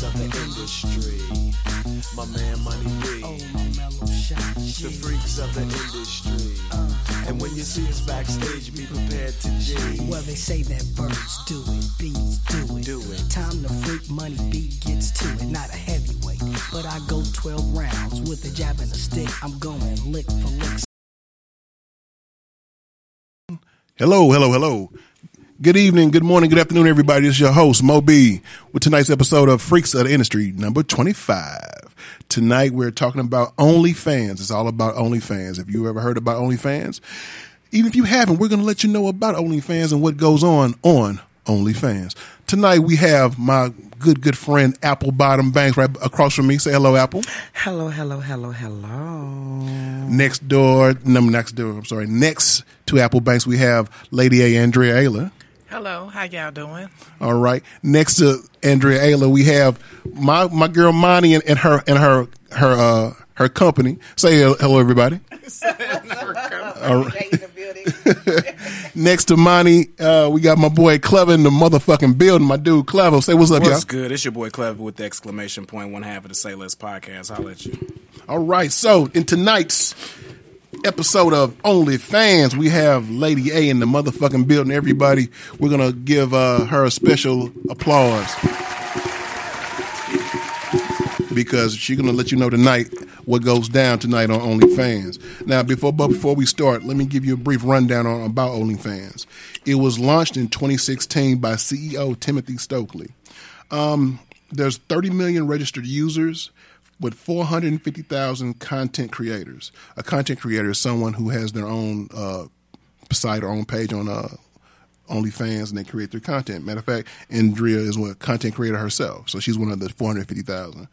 The freaks of the industry. My man Money B. Oh, the freaks of the industry. Uh. And when you see us backstage, be prepared to G. Well, they say that birds do it, bees do it. Do it. Time to freak, money B gets to it. Not a heavyweight, but I go 12 rounds with a jab and a stick. I'm going lick for lick. Hello, hello, hello. Good evening, good morning, good afternoon, everybody. This is your host, Mo B, with tonight's episode of Freaks of the Industry, number 25. Tonight, we're talking about OnlyFans. It's all about OnlyFans. If you ever heard about OnlyFans, even if you haven't, we're going to let you know about OnlyFans and what goes on on OnlyFans. Tonight, we have my good, good friend, Apple Bottom Banks, right across from me. Say hello, Apple. Hello, hello, hello, hello. Next door, no, next door, I'm sorry, next to Apple Banks, we have Lady A. Andrea Aylor. Hello, how y'all doing? All right. Next to Andrea Aylor, we have my my girl Moni and, and her and her her uh her company. Say hello, everybody. All right. Next to Moni, uh, we got my boy Klevah in the motherfucking building. My dude Klevah. Say what's up, What's y'all. good? It's your boy Klevah with the exclamation point, one half of the Say Less podcast. I'll let you. All right. So in tonight's episode of OnlyFans, we have Lady A in the motherfucking building. Everybody, we're gonna give uh, her a special applause because she's gonna let you know tonight what goes down tonight on OnlyFans. Now, before but before we start, let me give you a brief rundown on about OnlyFans. It was launched in 2016 by CEO Timothy Stokely. Um, there's 30 million registered users with 450,000 content creators. A content creator is someone who has their own uh, site or own page on uh, OnlyFans and they create their content. Matter of fact, Andrea is a content creator herself, so she's one of the 450,000.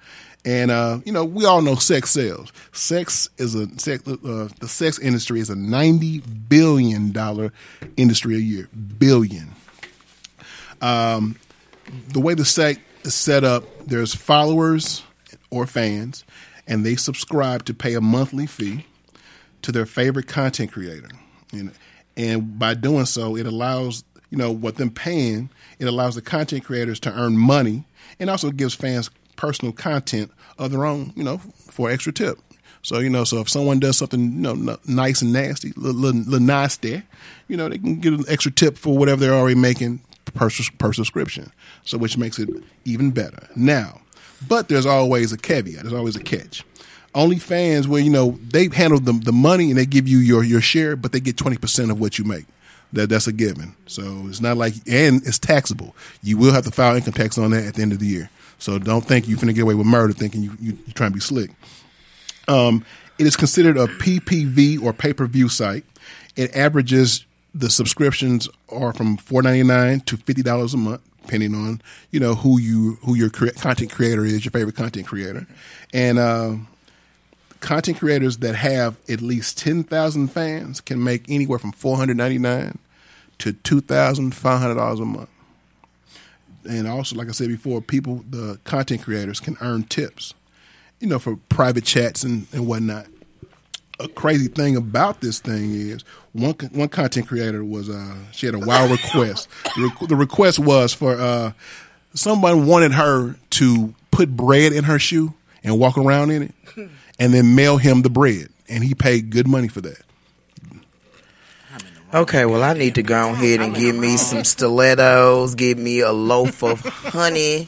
And uh, you know, we all know sex sells. Sex is a sex, uh, the sex industry is a 90 billion dollar industry a year. Billion the way the site is set up, there's followers or fans, and they subscribe to pay a monthly fee to their favorite content creator. And, and by doing so, it allows, you know, what them paying, it allows the content creators to earn money and also gives fans personal content of their own, you know, for extra tip. So, you know, so if someone does something, you know, nice and nasty, little, little, little nasty, you know, they can get an extra tip for whatever they're already making per, per subscription. So, which makes it even better. Now, but there's always a caveat. There's always a catch. OnlyFans, where you know they handle the the money and they give you your your share, but they get twenty percent of what you make. That that's a given. So it's not like and it's taxable. You will have to file income tax on that at the end of the year. So don't think you're finna get away with murder thinking you, you you're trying to be slick. Um, it is considered a PPV or pay per view site. It averages the subscriptions are from four ninety nine to fifty dollars a month, depending on you know who you who your cre- content creator is, your favorite content creator, and uh, content creators that have at least ten thousand fans can make anywhere from four hundred ninety nine to two thousand five hundred dollars a month. And also, like I said before, people, the content creators can earn tips, you know, for private chats and, and whatnot a crazy thing about this thing is one one content creator was uh she had a wild request. The, requ- the request was for uh someone wanted her to put bread in her shoe and walk around in it, and then mail him the bread, and he paid good money for that. Okay, well, I need to go ahead and give me some stilettos, give me a loaf of honey,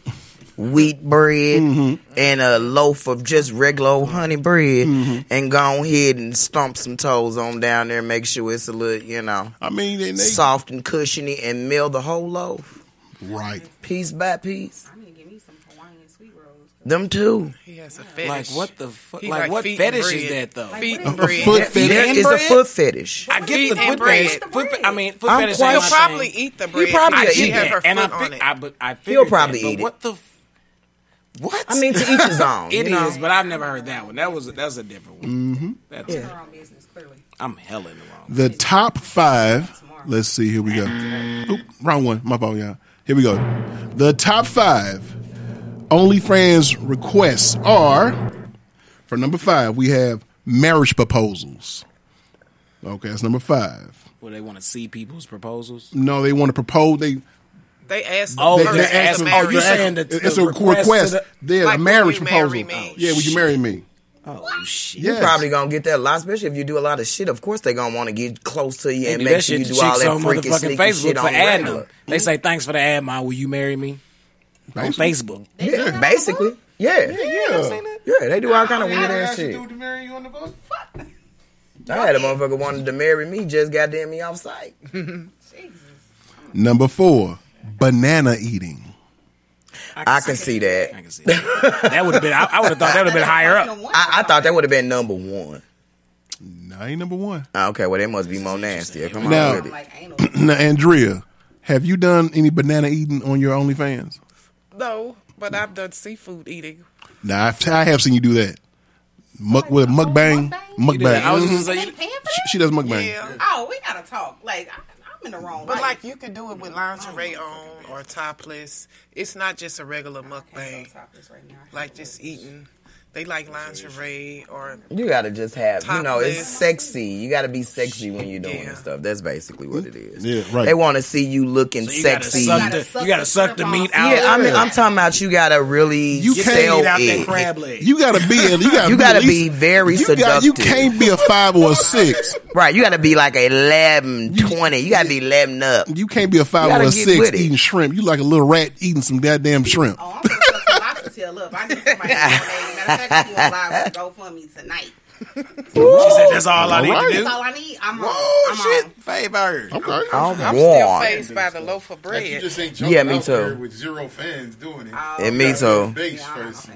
wheat bread Mm-hmm. and a loaf of just regular old honey bread Mm-hmm. and go ahead and stomp some toes on down there and make sure it's a little, you know, I mean, and they, soft and cushiony and mill the whole loaf right. piece by piece. I need to give me some Hawaiian sweet rolls. Them too. He has a fetish. Like what the fuck? Like, like what fetish is that though? Feet A- and a bread. foot There fetish. is a foot fetish. I get Feet the foot fetish. Foot, fe- I mean, foot I'm fetish. quite- ain't He'll probably thing. eat the bread. He probably I eat she it. have her and foot I, on fi- it. I, but I He'll probably that, but eat it. What the? F- what? I mean, to each his own. It you know? is, but I've never heard that one. That was that's a different one. Mm-hmm. That's Her own business, clearly. I'm hella in the wrong. The top five. Let's see. Here we go. Oop, wrong one. My fault, y'all. Here we go. The top five OnlyFans requests are for number five. We have marriage proposals. Okay, that's number five. Well, they want to see people's proposals. No, they want to propose. They They asked Oh, they, the they person ask them- oh, you her. saying that it's the a request request. to They're Like, a will marriage you marry proposal. me? Yeah, would you marry me? Oh shit! You Yes. probably gonna get that a lot, especially if you do a lot of shit. Of course, they gonna want to get close to you They and make sure you do to all chicks that on freaking motherfucking sneaky Facebook shit for on regular. them. They say thanks for the ad, ma. Will you marry me? On Facebook. Yeah, basically. Yeah. Yeah. Yeah, they do all kind of weird ass shit. to marry you on the bus? I had a motherfucker wanted to marry me, just goddamn me off site. Jesus. Number four, banana eating. I can see that. I can see that. that would have been. I, I would have thought that would have been higher up. I, I thought that would have been number one. No, ain't number one. Ah, Okay, well, they must be more nasty. Come on Now- with it. Like anal. now, Andrea, have you done any banana eating on your OnlyFans? No, but I've done seafood eating. Nah, I've, I have seen you do that. Muck with mukbang, mukbang? mukbang. I was just saying. She, she does mukbang. Yeah. Oh, we gotta talk. Like I, I'm in the wrong. But life. like you can do it with lingerie on or topless. It's not just a regular mukbang. Topless right. Like just eating. They like lingerie or You gotta just have, you know, it's sexy. You gotta be sexy when you're doing Yeah. this stuff. That's basically what it is. Yeah, right. They want to see you looking So you gotta sexy. suck gotta the. You gotta suck the meat out. yeah, I mean, I'm talking about you gotta really You can't the sell meat out that crab leg. You gotta be. A, you gotta. You be gotta at least- be very you got- you can't be a five or a six. Right, you gotta be like 11, 20. You gotta be 11 up. You can't be a five or gotta a get six with eating shrimp. You like a little rat eating some goddamn shrimp. Oh, I'm gonna suck some lobster tail up. I need somebody to donate. Matter of fact, I'm going live with GoFundMe tonight. She said that's all I need Alright. to do. That's all I need. I'm on. Oh I'm shit, on. favor. Okay. I'm, I'm still warm. phased by the loaf of Like, you just ain't Yeah, me too. with zero fans doing it. Oh, and me too. Base Yeah, first.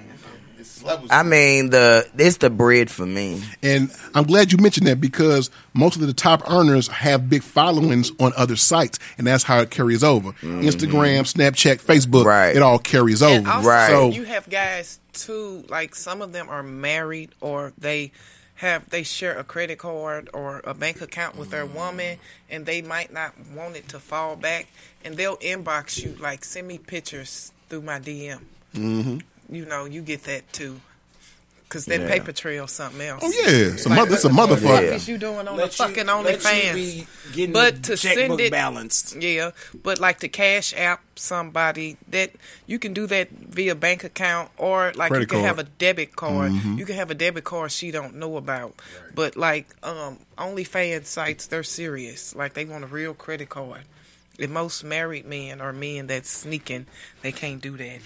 Not a fan. It's levels. I mean, the it's the bread for me. And I'm glad you mentioned that because most of the top earners have big followings on other sites, and that's how it carries over. Instagram, Snapchat, Facebook, Right. it all carries And over. also, Right. So you have guys too. Like some of them are married or they have they share a credit card or a bank account with their woman, and they might not want it to fall back, and they'll inbox you like send me pictures through my DM. Mm-hmm. You know, you get that too. Cause that Yeah. paper trail something else. oh yeah, it's a, Like, mother, it's a what the motherfucker. fuck is you doing on Let the you- fucking let you OnlyFans? be getting But to checkbook send it balanced. Yeah, but like to cash app somebody that you can do that via bank account or like Credit you can card. have a debit card. Mm-hmm. You can have a debit card she don't know about. But like um OnlyFans sites, they're serious. Like they want a real credit card. And most married men or men that's sneaking, they can't do that.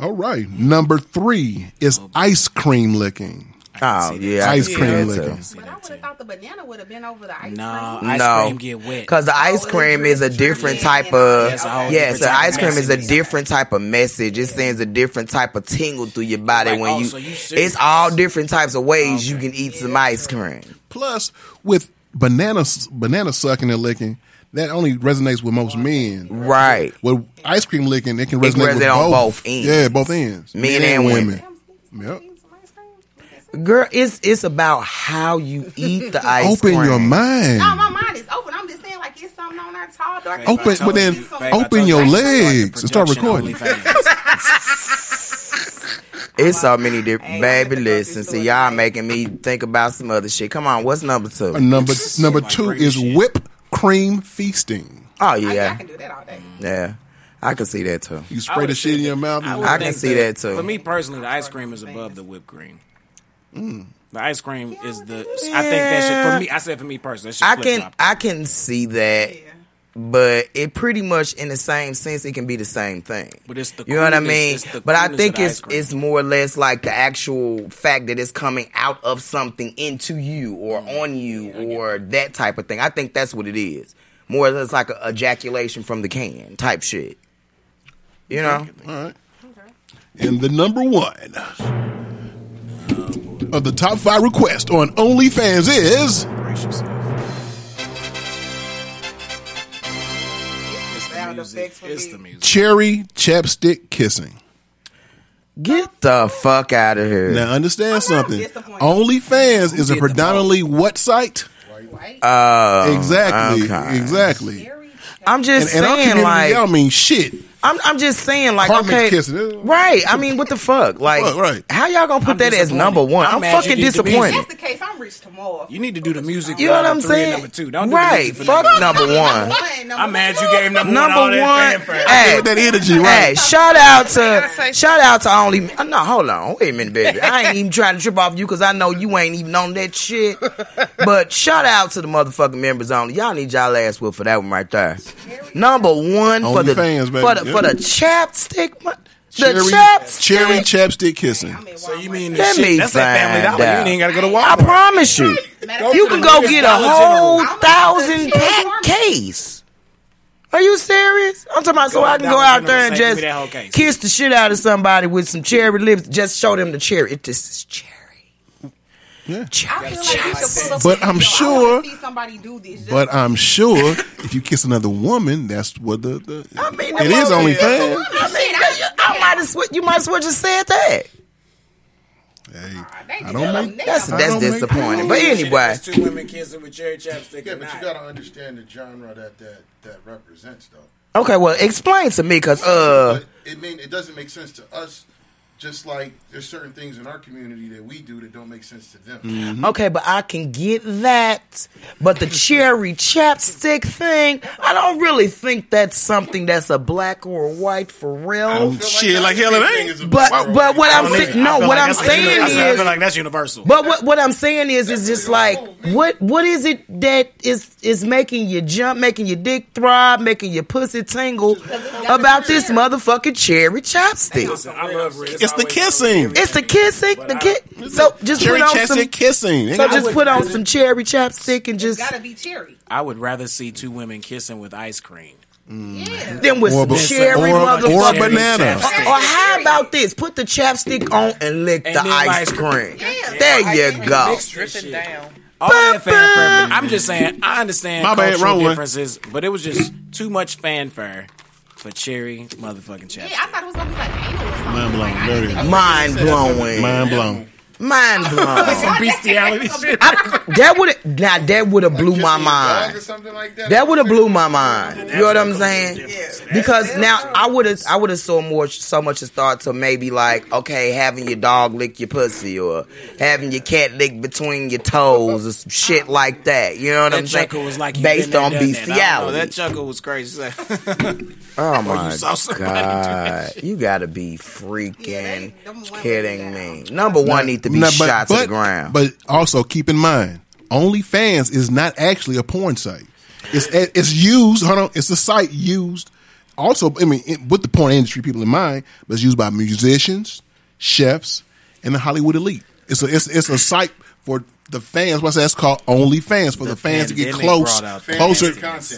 All right, number three is oh, ice cream licking. Oh yeah, Ice cream that, licking. too. But I would have thought the banana would have been over the ice Nah, cream. ice No. cream get wet. Cause the ice Oh, cream is a different dripping type of all That's a whole yes. different The type ice cream is a different type of message. It sends a different type of tingle through your body Like, when oh, you. so you it's all different types of ways you can eat some ice cream. Plus, with banana banana sucking and licking, that only resonates with most men. Right. With ice cream licking, it can It can resonate with resonate on both. both ends. Yeah, both ends. Men and women. Yep. Girl, it's it's about how you eat the ice Open cream. Open your mind. No, my mind is open. I'm just saying, like, it's something on our tall, dark. Open, but then you, babe, open your you I used to start the legs and start recording. It's so many different. Hey, Baby, I'm at listen. See, y'all making me think about some other shit. Come on, what's number two? Uh, number number two bring is shit. Whipped cream feasting. Oh I, I yeah, can do that all day. yeah. I can see that too. You spray the shit in your mouth. I I can see that, too. For me personally, the ice cream is above the whipped cream. Mm. The ice cream is the. I think that should for me. I said for me personally, that should I can flop. I can see that, but it pretty much in the same sense it can be the same thing. But it's the You know what I mean? it's But I think it's it's more or less like the actual fact that it's coming out of something into you or Mm-hmm. on you or that type of thing. I think that's what it is. More or less like a ejaculation from the can type shit. You know? All right. And the number one of the top five requests on OnlyFans is Sound effects for It's the music. cherry chapstick kissing. Get the fuck out of here. Now understand something. disappointed. OnlyFans is a predominantly what site? Uh, Exactly. okay. Exactly. I'm And, just and our saying, community, like, y'all mean shit. I'm, I'm just saying, like, Apartments okay, kissing. right? I mean, what the fuck? Like, Fuck, right. how y'all gonna put I'm that as number one? I'm I'm, fucking did the music. disappointed. That's the case. I'm reached tomorrow. You need to do the music. You know what I'm saying? Number two. Don't do right? the music for Fuck number number one. I'm mad you gave number, Number one all that one, hey, With that energy, hey, right? shout out to shout out to only. uh, No, hold on, wait a minute, baby. I ain't even trying to trip off you because I know you ain't even on that shit. But shout out to the motherfucking members only. Y'all need y'all ass whoop for that one right there. Number one for the OnlyFans, baby. for the for Yeah. the chapstick. mo- The Cherry, chapstick. cherry chapstick kissing. So you mean the Let shit? me That's that Family find Dollar. You out. ain't gotta go to Walmart. I promise you. Go You can go get a whole General. thousand pack case. Are you serious? I'm talking about so I can go out there and and say, "Give just me that whole case." kiss the shit out of somebody with some cherry lips. Just show them the cherry. It just is cherry. Yeah. Cherry, I feel like cherry. you should pull up But a I'm. I sure- wanna see somebody do this. Just But I'm sure if you kiss another woman, that's what the, the I mean, it is only OnlyFans. I mean, I, I might as well. You might as well just said that. Hey, I don't make That's I that's don't make- disappointing. But anyway, two women kissing with cherry chapstick. Yeah, but you gotta understand the genre that that, that represents, though. okay. Well, explain to me, cause uh, it mean it doesn't make sense to us. Just like there's certain things in our community that we do that don't make sense to them. Mm-hmm. Okay, but I can get that. But the cherry chapstick thing, I don't really think that's something that's a black or a white for real. I Shit, that like hell it ain't. is But but what I I'm saying, no, what like I'm that's- saying I feel is, like that's universal. but what what I'm saying is, is just like what what is it that is is making you jump, making your dick throb, making your pussy tingle about this motherfucking cherry chapstick? Listen, I love Red. It's the kissing. It's the kissing, the kiss. So just Cherry put on some. chapstick kissing. So just put on some cherry chapstick and just gotta be cherry. I would rather see two women kissing with ice cream. Mm. Yeah. then with Or some cherry or- or a banana. Or, or how about this? Put the chapstick on and lick And the ice ice cream. cream. There you go. Dripping down. Oh, All that fanfare. I'm just saying, I understand My bad, cultural wrong one. differences, but it was just too much fanfare for cherry motherfucking chapstick. Yeah, I thought it was gonna be like anal or something. Mind blown. Like, I There it didn't is. think- Mind blowing. Mind blown. Mind blowing. Some bestiality shit. I, that would now that would have blew my Kissing a dog mind. like that. That would have blew my mind. You know what I'm saying? Because now I would have I would have so more so much as thought to maybe like okay having your dog lick your pussy or having your cat lick between your toes or some shit like that. You know what That I'm saying? chuckle was like based on there, done that. I don't know, bestiality. That chuckle was crazy. Oh, oh my saw somebody do that god! You gotta be freaking they- them kidding me. Number one need to be Now, shot to the ground. But also keep in mind, OnlyFans is not actually a porn site. It's it's used. Hold on, it's a site used. Also, I mean, it- with the porn industry people in mind, but it's used by musicians, chefs, and the Hollywood elite. It's a it's, it's a site for the fans. What's that? It's called OnlyFans for the, The fans to get close, closer.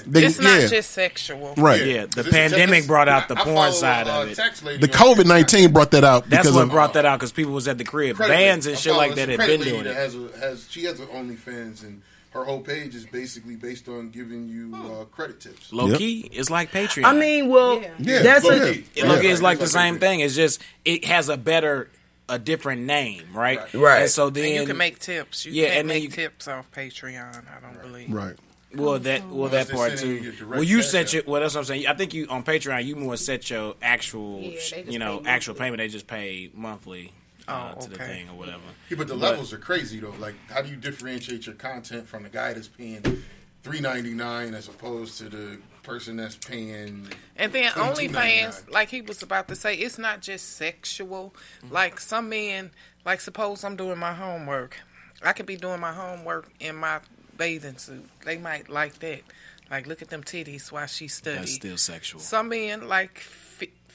They- It's not yeah, just sexual. right. yeah, the This- pandemic brought out the I porn follow, side uh, of it. The COVID nineteen brought that out That's because what of brought that out because people was at the crib. Credit Bands and I shit like that had been doing it. Has a, has she has an OnlyFans and her whole page is basically based on giving you uh, credit tips. Low Yep. key, it's like Patreon. I mean, well, Yeah, that's low a key. It look Yeah. it's like the It's same like thing. It's just it has a better, a different name, right? Right. And so then And you can make tips. You Yeah, can't and then make you- tips off Patreon. I don't believe. right. well that well Unless that part too. Well, you cash set your well. That's what I'm saying. I think you on Patreon you more set your actual, Yeah, you know, actual monthly. payment. They just pay monthly uh, Oh, to the okay. thing or whatever. Yeah, but the levels are crazy though. Like, how do you differentiate your content from the guy that's paying three ninety nine as opposed to the person that's paying? And then $22.99? OnlyFans, like he was about to say, it's not just sexual. Mm-hmm. Like some men, like suppose I'm doing my homework, I could be doing my homework in my bathing suit. They might like that. Like, look at them titties while she studies. That's still sexual. Some men like f-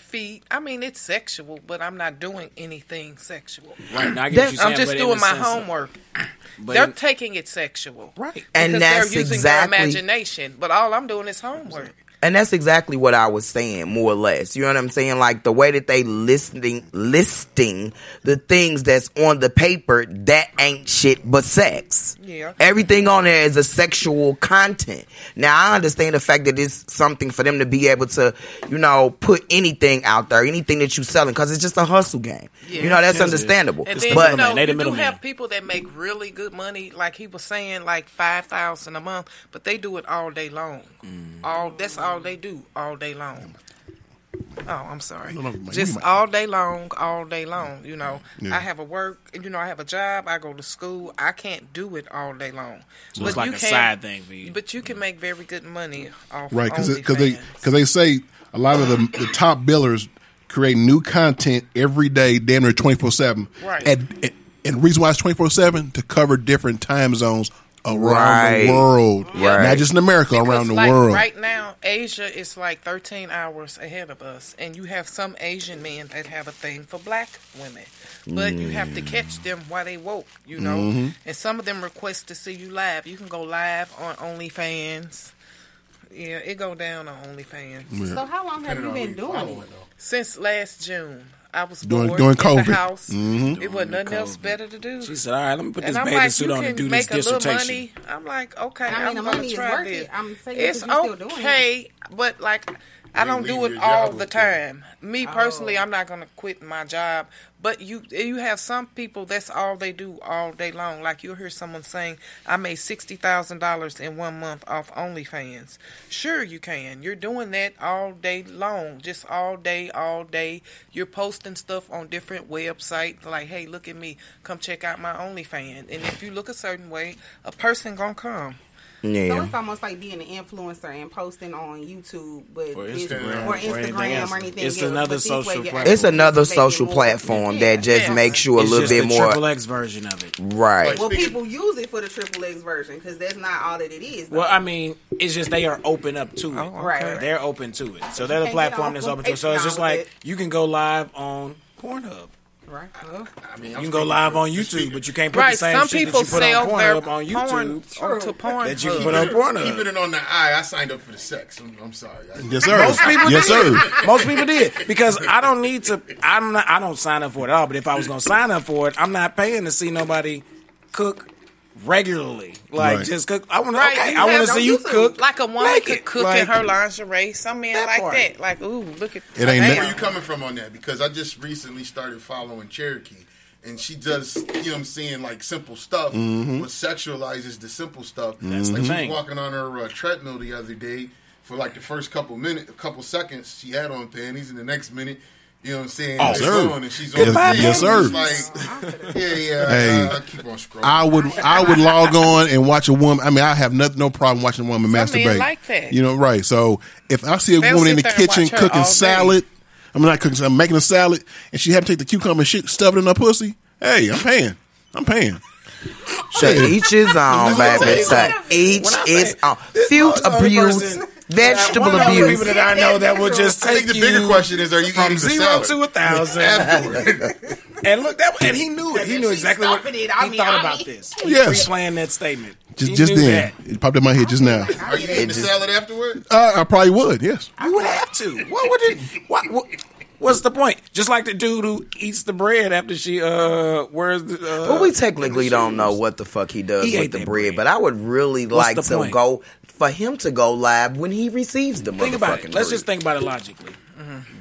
feet. I mean, it's sexual, but I'm not doing anything sexual. Right, now I get what you're I'm just doing my sense of- homework. But they're in- taking it sexual, right? And because that's they're using exactly- their imagination. But all I'm doing is homework. And that's exactly what I was saying, more or less. You know what I'm saying? Like the way that they listing listing the things that's on the paper that ain't shit but sex. Yeah. Everything on there is a sexual content. Now I understand the fact that it's something for them to be able to, you know, put anything out there, anything that you're selling, because it's just a hustle game. Yeah. You know that's Yes, it is. understandable. And then but you know, you do have people that make really good money, like he was saying, like five thousand a month, but they do it all day long. Mm. All that's all they do all day long. Oh, I'm sorry. No, no, no, Just all day long, all day long. You know, Yeah. I have a work. You know, I have a job. I go to school. I can't do it all day long. So it's like you a can- side thing for you. But you can make very good money off right? Because OnlyFans. they because they say a lot of the the top billers create new content every day, damn near twenty four seven. Right. And and- and the reason why it's twenty four seven to cover different time zones around Right. the world, Right. not just in America, around the like world. Right now, Asia is like 13 hours ahead of us, and you have some Asian men that have a thing for black women. But you have to catch them while they woke, you know. Mhm. And some of them request to see you live. You can go live on OnlyFans. Yeah, it go down on OnlyFans. So how long have you been doing it? Since last June. I was During- bored during in COVID. the house. Mhm. It wasn't nothing else better to do. She said, "All right, let me put this bathing like, suit on and do this make a dissertation." money. I'm like, okay, I mean, I'm the gonna is try worth this. it. I'm it's because you're still doing okay, but like I don't do it all the time. Me personally, Oh. I'm not gonna quit my job. But you you have some people that's all they do all day long. Like you'll hear someone saying, "I made sixty thousand dollars in one month off OnlyFans." Sure, you can. You're doing that all day long, just all day, all day. You're posting stuff on different websites, like, "Hey, look at me. Come check out my OnlyFans." And if you look a certain way, a person gonna come. So it's almost like being an influencer and posting on YouTube, but Or it's- Instagram, or or anything Instagram or anything. It's else, another but this way social platform. It's another social platform Yeah. that just Yeah. makes you a It's little just bit the more triple X version of it. right. Well, people use it for the triple X version because that's not all that it is. though. Well, I mean, it's just they are open up to it. Oh, Right, right. They're open to it. So they're the platform that's open to it. So it's just like with you can go live on Pornhub. Right. Well, I mean, You can go live on YouTube, but you can't put Right, the same some shit people that you put sell on Pornhub on YouTube porn onto porn. that you can put on Pornhub. Keeping it on the eye, I signed up for the sex. I'm, I'm sorry. I- Yes, sir. Most people yes, did. sir. Most people did because I don't need to. I'm not. I don't sign up for it at all. But if I was going to sign up for it, I'm not paying to see nobody cook regularly. Like Right. just cook. I want Right, to. Okay, you I want to see you cook. Like a woman naked. could cook Like, in her lingerie. Some men That like part. that. Like, ooh, look at It ain't damn. Where you coming from on that? Because I just recently started following Cherokee, and she does, you know, what I'm saying like simple stuff, Mm-hmm. but sexualizes the simple stuff. That's the like she was walking on her uh, treadmill the other day for like the first couple minutes, a couple seconds, she had on panties, and the next minute. You know what I'm saying? Oh, It's sir. on and she's Yes- on the thing. yes, sir. It's Like, yeah, yeah. Hey. uh, keep on scrolling. I would I would log on and watch a woman. I mean, I have no, no problem watching a woman Some men masturbate. like that. You know, right? So if I see a They'll woman in the sit there and kitchen watch her cooking all day. salad, I'm not cooking. I'm making a salad, and she had to take the cucumber and shit, stuff it in her pussy. Hey, I'm paying. I'm paying. So each is on, baby. So each When I is say- on. This Fruit is the only abuse, person- vegetable One of the abuse. people that I know that will just I take think the you bigger question is, are you from zero salad to a thousand. afterward? and look, that and he knew it. He knew exactly what stuffing he I mean, thought I about mean- this. Yes. pre-planned that statement. Just He just then, that. it popped in my head just now. Are you eating the salad afterward? Uh, I probably would. Yes. You would have to. What would it? What, what? What's the point? Just like the dude who eats the bread after she uh wears the. Uh, Well, we technically don't know what the fuck he does He with the bread, bread. but I would really What's like to point? go for him to go live when he receives the think about motherfucking it. Let's bread. just think about it logically.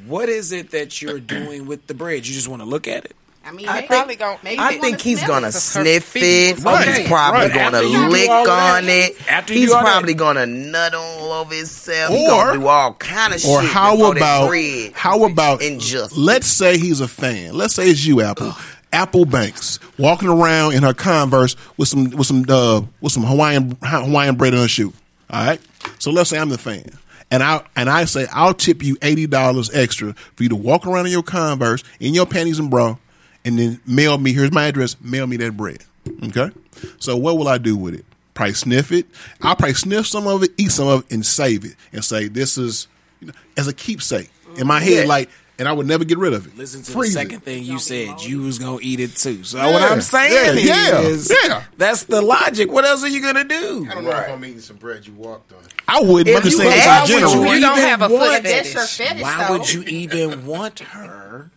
What is it that you're doing with the bread? You just want to look at it. I mean, I they Probably gonna maybe I they think he's gonna it. sniff feet. it. Right, He's probably right. gonna After lick on that- it. after he's do that- probably gonna nut all over himself. He's Or- gonna do all kind of Or shit. how about bread how about injustice. let's say he's a fan. Let's say it's you, Apple. Apple Banks walking around in her Converse with some with some uh, with some Hawaiian Hawaiian bread in her shoe. All right. So let's say I'm the fan, and I and I say I'll tip you eighty dollars extra for you to walk around in your Converse in your panties and bra, and then mail me. Here's my address. Mail me that bread. Okay. So what will I do with it? probably sniff it. I'll probably sniff some of it, eat some of it, and save it, and say this is you know, as a keepsake in my head. Yeah. Like, and I would never get rid of it. Listen to Freeze the it. second thing you said. You was gonna eat it too. So Yeah. what I'm saying Yeah, yeah, is, yeah. that's the logic. What else are you gonna do? I don't know if I'm eating some bread you walked on. I wouldn't. If I'm just you saying ask in general. you You don't have a want- foot That's your fetish. fetish. Why though. would you even want her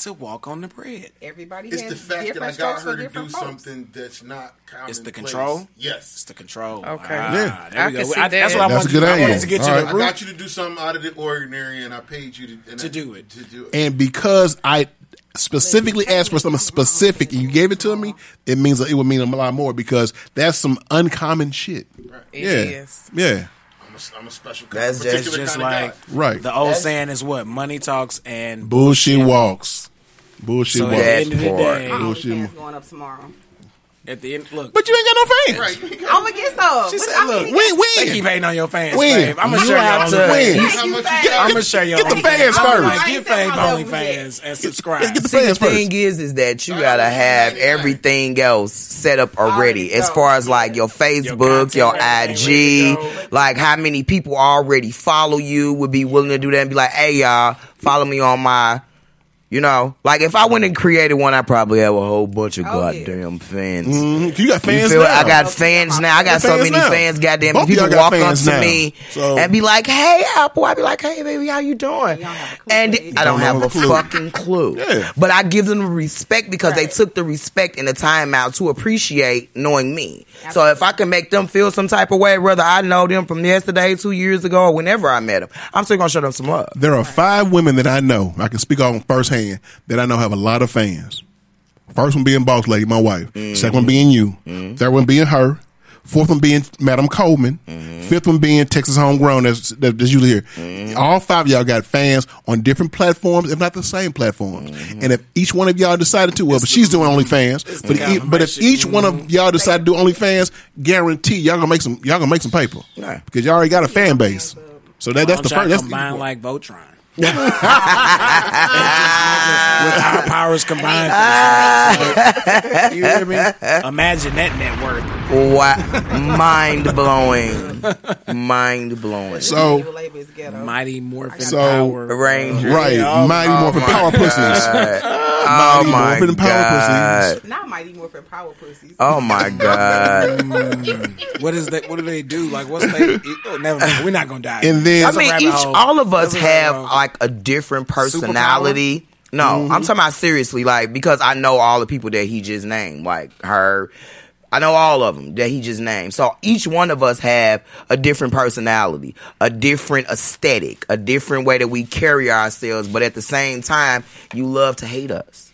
to walk on the bread? Everybody It's has the fact that different I got her for to do different folks. something that's not common. It's the control? Yes, it's the control. Okay. Ah, Yeah. there we I go. can see I- that's what I that. That's wanted a good to, I wanted to get All you right. I got you to do something out of the ordinary, and I paid you to, and To I- do it. To do it. And because I specifically asked for something specific and you gave it to me, it means that it would mean a lot more because that's some uncommon shit. It yeah. is. Yeah. I'm a, I'm a special. That's particular It's just kind like of guy. Right. the old saying is what money talks and Bullshit walks. Bullshit So at walks. the end of the day, My Bullshit. OnlyFans going up tomorrow. at the end, look. But you ain't got no fans. Right. I'm gonna get some. She What- said, I look, mean, Win, They win. keep hating on your fans, When? Fave. I'm gonna You share have your to- OnlyFans. When? How much you Thank got? I'm gonna share your Get the fans first. like, I Get ain't said Fave my level and subscribe. Get the See, the fans first. thing is, is that you gotta have everything else set up already. As far as like your Facebook, your content, everything ready to IG, like how many people already follow you would be willing to do that and be like, hey y'all, follow me on my, you know, like if I went and created one, I probably have a whole bunch of Oh, yeah. goddamn fans. Mhm. You got You fans feel now. I got fans now. I got Got so many now. fans. Goddamn, Both people y'all got walk up to now. me So- and be like, "Hey, Apple." I be like, "Hey, baby, how you doing?" And I don't have a fucking clue. Yeah. But I give them respect because they took the respect and the time out to appreciate knowing me. So if I can make them feel some type of way, whether I know them from yesterday, two years ago, or whenever I met them, I'm still gonna show them some love. There are five women that I know, I can speak on firsthand, that I know have a lot of fans. First one being Boss Lady, my wife. Second one being you. Third one being her. Fourth one being Madam Coleman. Fifth one being Texas Homegrown, that's, that- that's usually here. All five of y'all got fans on different platforms, if not the same platforms. And if each one of y'all decided to, well, but she's doing OnlyFans, but, e- but if each one of y'all decide to do OnlyFans, guarantee y'all gonna make some, y'all gonna make some paper. Right. Because y'all already got a fan base. So that, that's the first, that's combine the, like Voltron. with ah. our powers combined. Ah. So, you hear me? Imagine that net worth. Wow, mind blowing, mind blowing. so, Evil label is ghetto. Mighty Morphin So, Power. Ranger. Right, Oh, Mighty oh Morphin my Power Pussies. God. Mighty Oh my Morphin Power God. Pussies. Not Mighty Morphin Power Pussies. Oh my god! Mm. What is that? What do they do? Like, what's they? Oh, never mind. We're not gonna die. And then- I That's a mean, rabbit each hole. all of us That's a rabbit have hole. like a different personality. No, I'm talking about seriously, like because I know all the people that he just named, like her. I know all of them that he just named. So each one of us have a different personality, a different aesthetic, a different way that we carry ourselves. But at the same time, you love to hate us.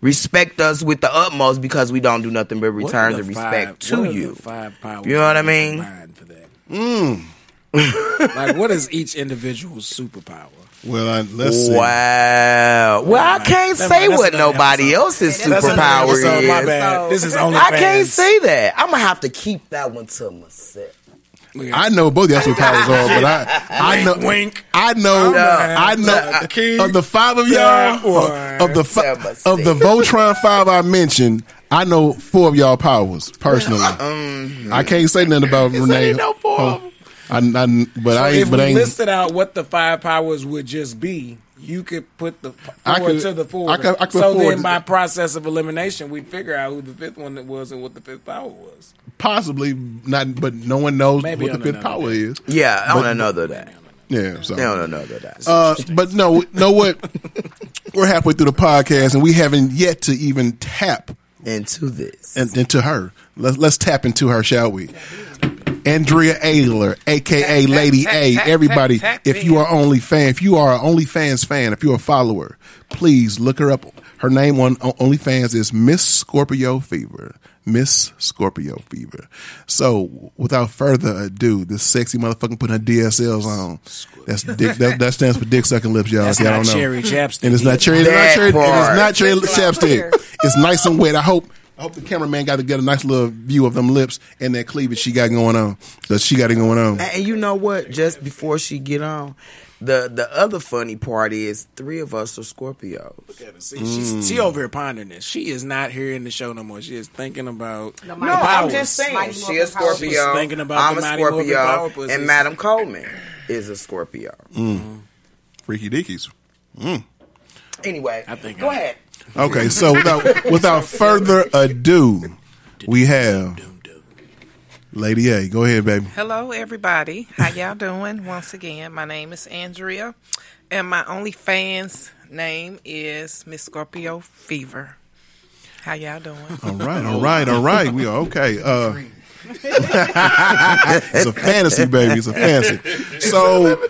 Respect us with the utmost because we don't do nothing but return the, the respect five- to you. You know what I mean? Mm. Like, what is each individual's superpower? Well, I, let's see. Wow. Well, I can't Never say mind. That's what another nobody episode. else's That's another superpower episode, is. my bad. This is only I can't say that. I'm gonna have to keep that one to myself. I know both y'all superpowers are, but I, I know, wink. I know, No. Uh, I know. The key. Of the five of y'all, uh, Or- of the fi- Seven, of the Voltron five I mentioned, I know four of y'all powers personally. Um, I can't say nothing about Renee. no four of oh. I, I, but So I if. But we I listed out what the five powers would just be, you could put the I four could- to the four. I could- I could so then, to- by process of elimination, we'd figure out who the fifth one that was and what the fifth power was. possibly not, but no one knows Maybe what the fifth power day. is. Yeah, on another day. Yeah, so On another day. Uh, but no, know what? We're halfway through the podcast, and we haven't yet to even tap Into this. in- into her. Let's let's tap into her, shall we? Andrea Aylor, aka Tap, tap, Lady tap, A. tap, Everybody, tap, tap if you are only fan, if you are an OnlyFans fan, if you're a follower, please look her up. Her name on on OnlyFans is Miss Scorpio Fever. Miss Scorpio Fever. So, without further ado, this sexy motherfucker putting her DSLs on. That's dick. That, that stands for dick sucking lips, y'all. That's if y'all not don't know. cherry chapstick And it's not either. cherry. It's not That cherry. It is not cherry chapstick. It's nice and wet. I hope I hope the cameraman got to get a nice little view of them lips and that cleavage she got going on. So she got it going on. And you know what? Just before she get on, the the other funny part is three of us are Scorpios. Look at her. See, she's, mm. she over here pondering this. She is not here in the show no more. She is thinking about the No, I'm powers. just saying. Mighty She Morphin a Scorpio. She's thinking about I'm the a Mighty Morphin Power Scorpio, and Madam Coleman is a Scorpio. Mm. Freaky dickies. Mm. Anyway, I think go I- ahead. Okay, so without without further ado, we have Lady A. Go ahead, baby. Hello, everybody. How y'all doing? Once again, my name is Andrea, and my OnlyFans name is Miss Scorpio Fever. How y'all doing? All right, all right, all right. We are okay. Uh, it's a fantasy, baby. It's a fantasy. So,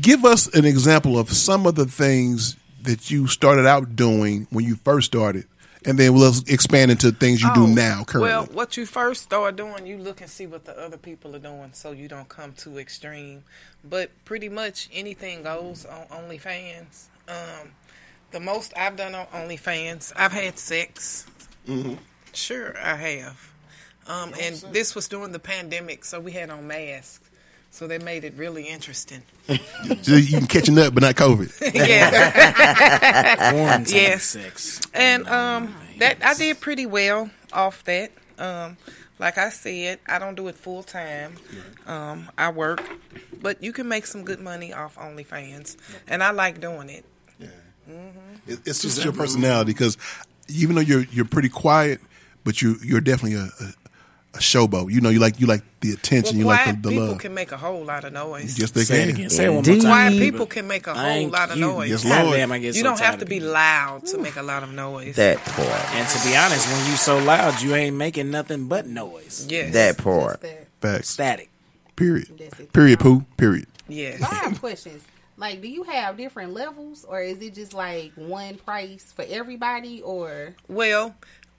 give us an example of some of the things that you started out doing when you first started, and then we'll expand into things you do Oh, now currently. Well, what you first start doing, you look and see what the other people are doing, so you don't come too extreme. But pretty much anything goes on OnlyFans. Um, the most I've done on OnlyFans, I've had sex. Mm-hmm. Sure, I have. Um, and this was during the pandemic, so we had on masks. So they made it really interesting. So you can catch a nut, but not COVID. yeah. Quarantine yes. sex. And um, that I did pretty well off that. Um, like I said, I don't do it full time. Um, I work, but you can make some good money off OnlyFans, and I like doing it. It- It's just your personality because even though you're you're pretty quiet, but you you're definitely a, a, a showboat. You know, you like you like the attention, Well, you like the, the people love. can make a whole lot of noise. Yes, they Say it again. Say it one more time. Quiet people can make a whole Thank lot of you. noise. Yes, God Lord. damn, I get You so don't have to be loud to make a lot of noise. That part. And to be honest, when you so loud, you ain't making nothing but noise. Yes. That part. Facts. Static. Period. That's. Period. Pooh. Period. Yes. I have questions. Like, do you have different levels, or is it just like one price for everybody, or Well,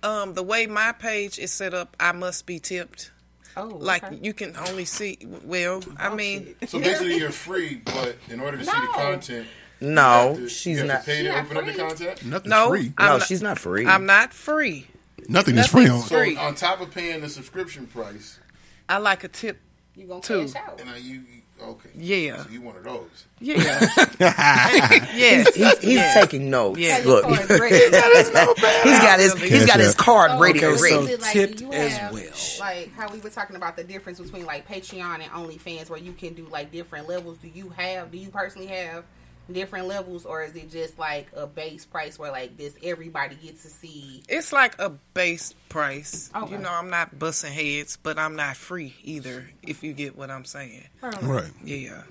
um, the way my page is set up, I must be tipped. oh, Like okay. you can only see. Well, I mean, So basically, you're free, but in order to see the content, No, to- she's not. To pay She to not open up the free. content. Nothing's no, free. I'm no, not, she's not free. I'm not free. Nothing is free on. So on top of paying the subscription price, I like a tip. you gonna two. cash out? and I, you, you okay? Yeah. So you one of those. Yeah. yes. He's, he's yes. taking notes. Yeah. Look, Your he's card's ready. got his he's got his card oh, ready Okay, to so- read. Is it like, tipped do as have, well. Like how we were talking about the difference between like Patreon and OnlyFans, where you can do like different levels. Do you have? Do you personally have different levels, or is it just like a base price where like this everybody gets to see? It's like a base price. Okay. You know, I'm not busting heads, but I'm not free either. If you get what I'm saying. Right. Yeah.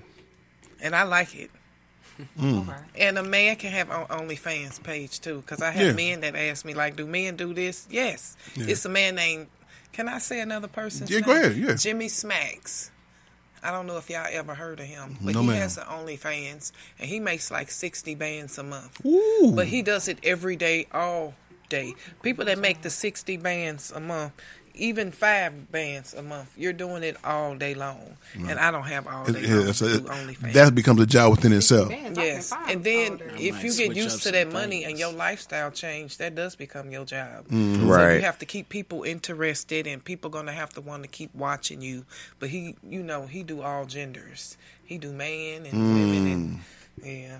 And I like it. Mm. Okay. And a man can have on OnlyFans page too, because I have Yeah. men that ask me like, "Do men do this?" Yes. It's a man named. Can I say another person? Yeah, name? go ahead, yeah. Jimmy Smacks. I don't know if y'all ever heard of him, but No, he ma'am. has an OnlyFans, and he makes like sixty bands a month. Ooh. But he does it every day, all day. People that make the sixty bands a month, even five bands a month, you're doing it all day long, and I don't have all day it- long it's to a- do OnlyFans. that becomes a job within itself. Bands, Yes, and then if you get used to some that money things. and your lifestyle change, that does become your job. Mm-hmm. So Right. you have to keep people interested, and people gonna have to want to keep watching you. But he, you know, he do all genders. He do man and women, and yeah.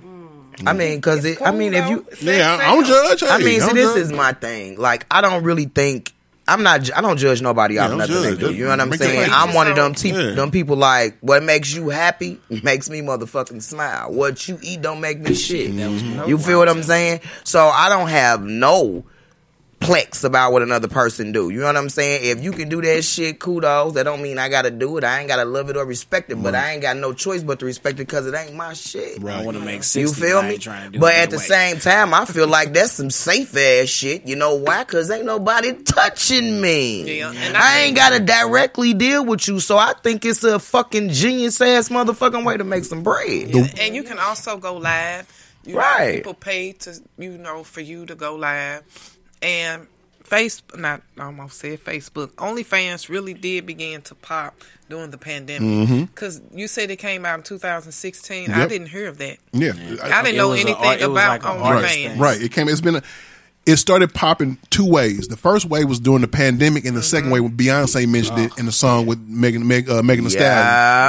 I mean, because it. I mean, if you. Yeah, I, I don't judge. I mean, see, don't this is my thing. Like, I don't really think. I'm not. I don't judge nobody off don't nothing judge. they do. You know what I'm saying? I'm one of them. Te- Yeah. Them people like what makes you happy makes me motherfucking smile. What you eat don't make me shit. Mm-hmm. You feel what I'm saying? So I don't have no plex about what another person do. You know what I'm saying? If you can do that shit, kudos. That don't mean I gotta do it. I ain't gotta love it or respect it, but I ain't got no choice but to respect it because it ain't my shit. I want to make 60. You feel me? ain't trying to do But at the way. same time, I feel like that's some safe ass shit. You know why? Cause ain't nobody touching me. Yeah, and I, I ain't gotta directly deal with you, so I think it's a fucking genius ass motherfucking way to make some bread. and you can also go live. You Right. Right. People pay to you know for you to go live, and face not I almost said Facebook. OnlyFans really did begin to pop during the pandemic because you said it came out in 2016. I Mm-hmm. Didn't hear of that. Yeah, I didn't know was a anything art- it about like OnlyFans. thing. Right. It came. It's been. A, it started popping two ways. The first way was during the pandemic, and the second Mm-hmm. way when Beyonce mentioned it in the song with Megan Meg, uh, Megan Thee Yeah.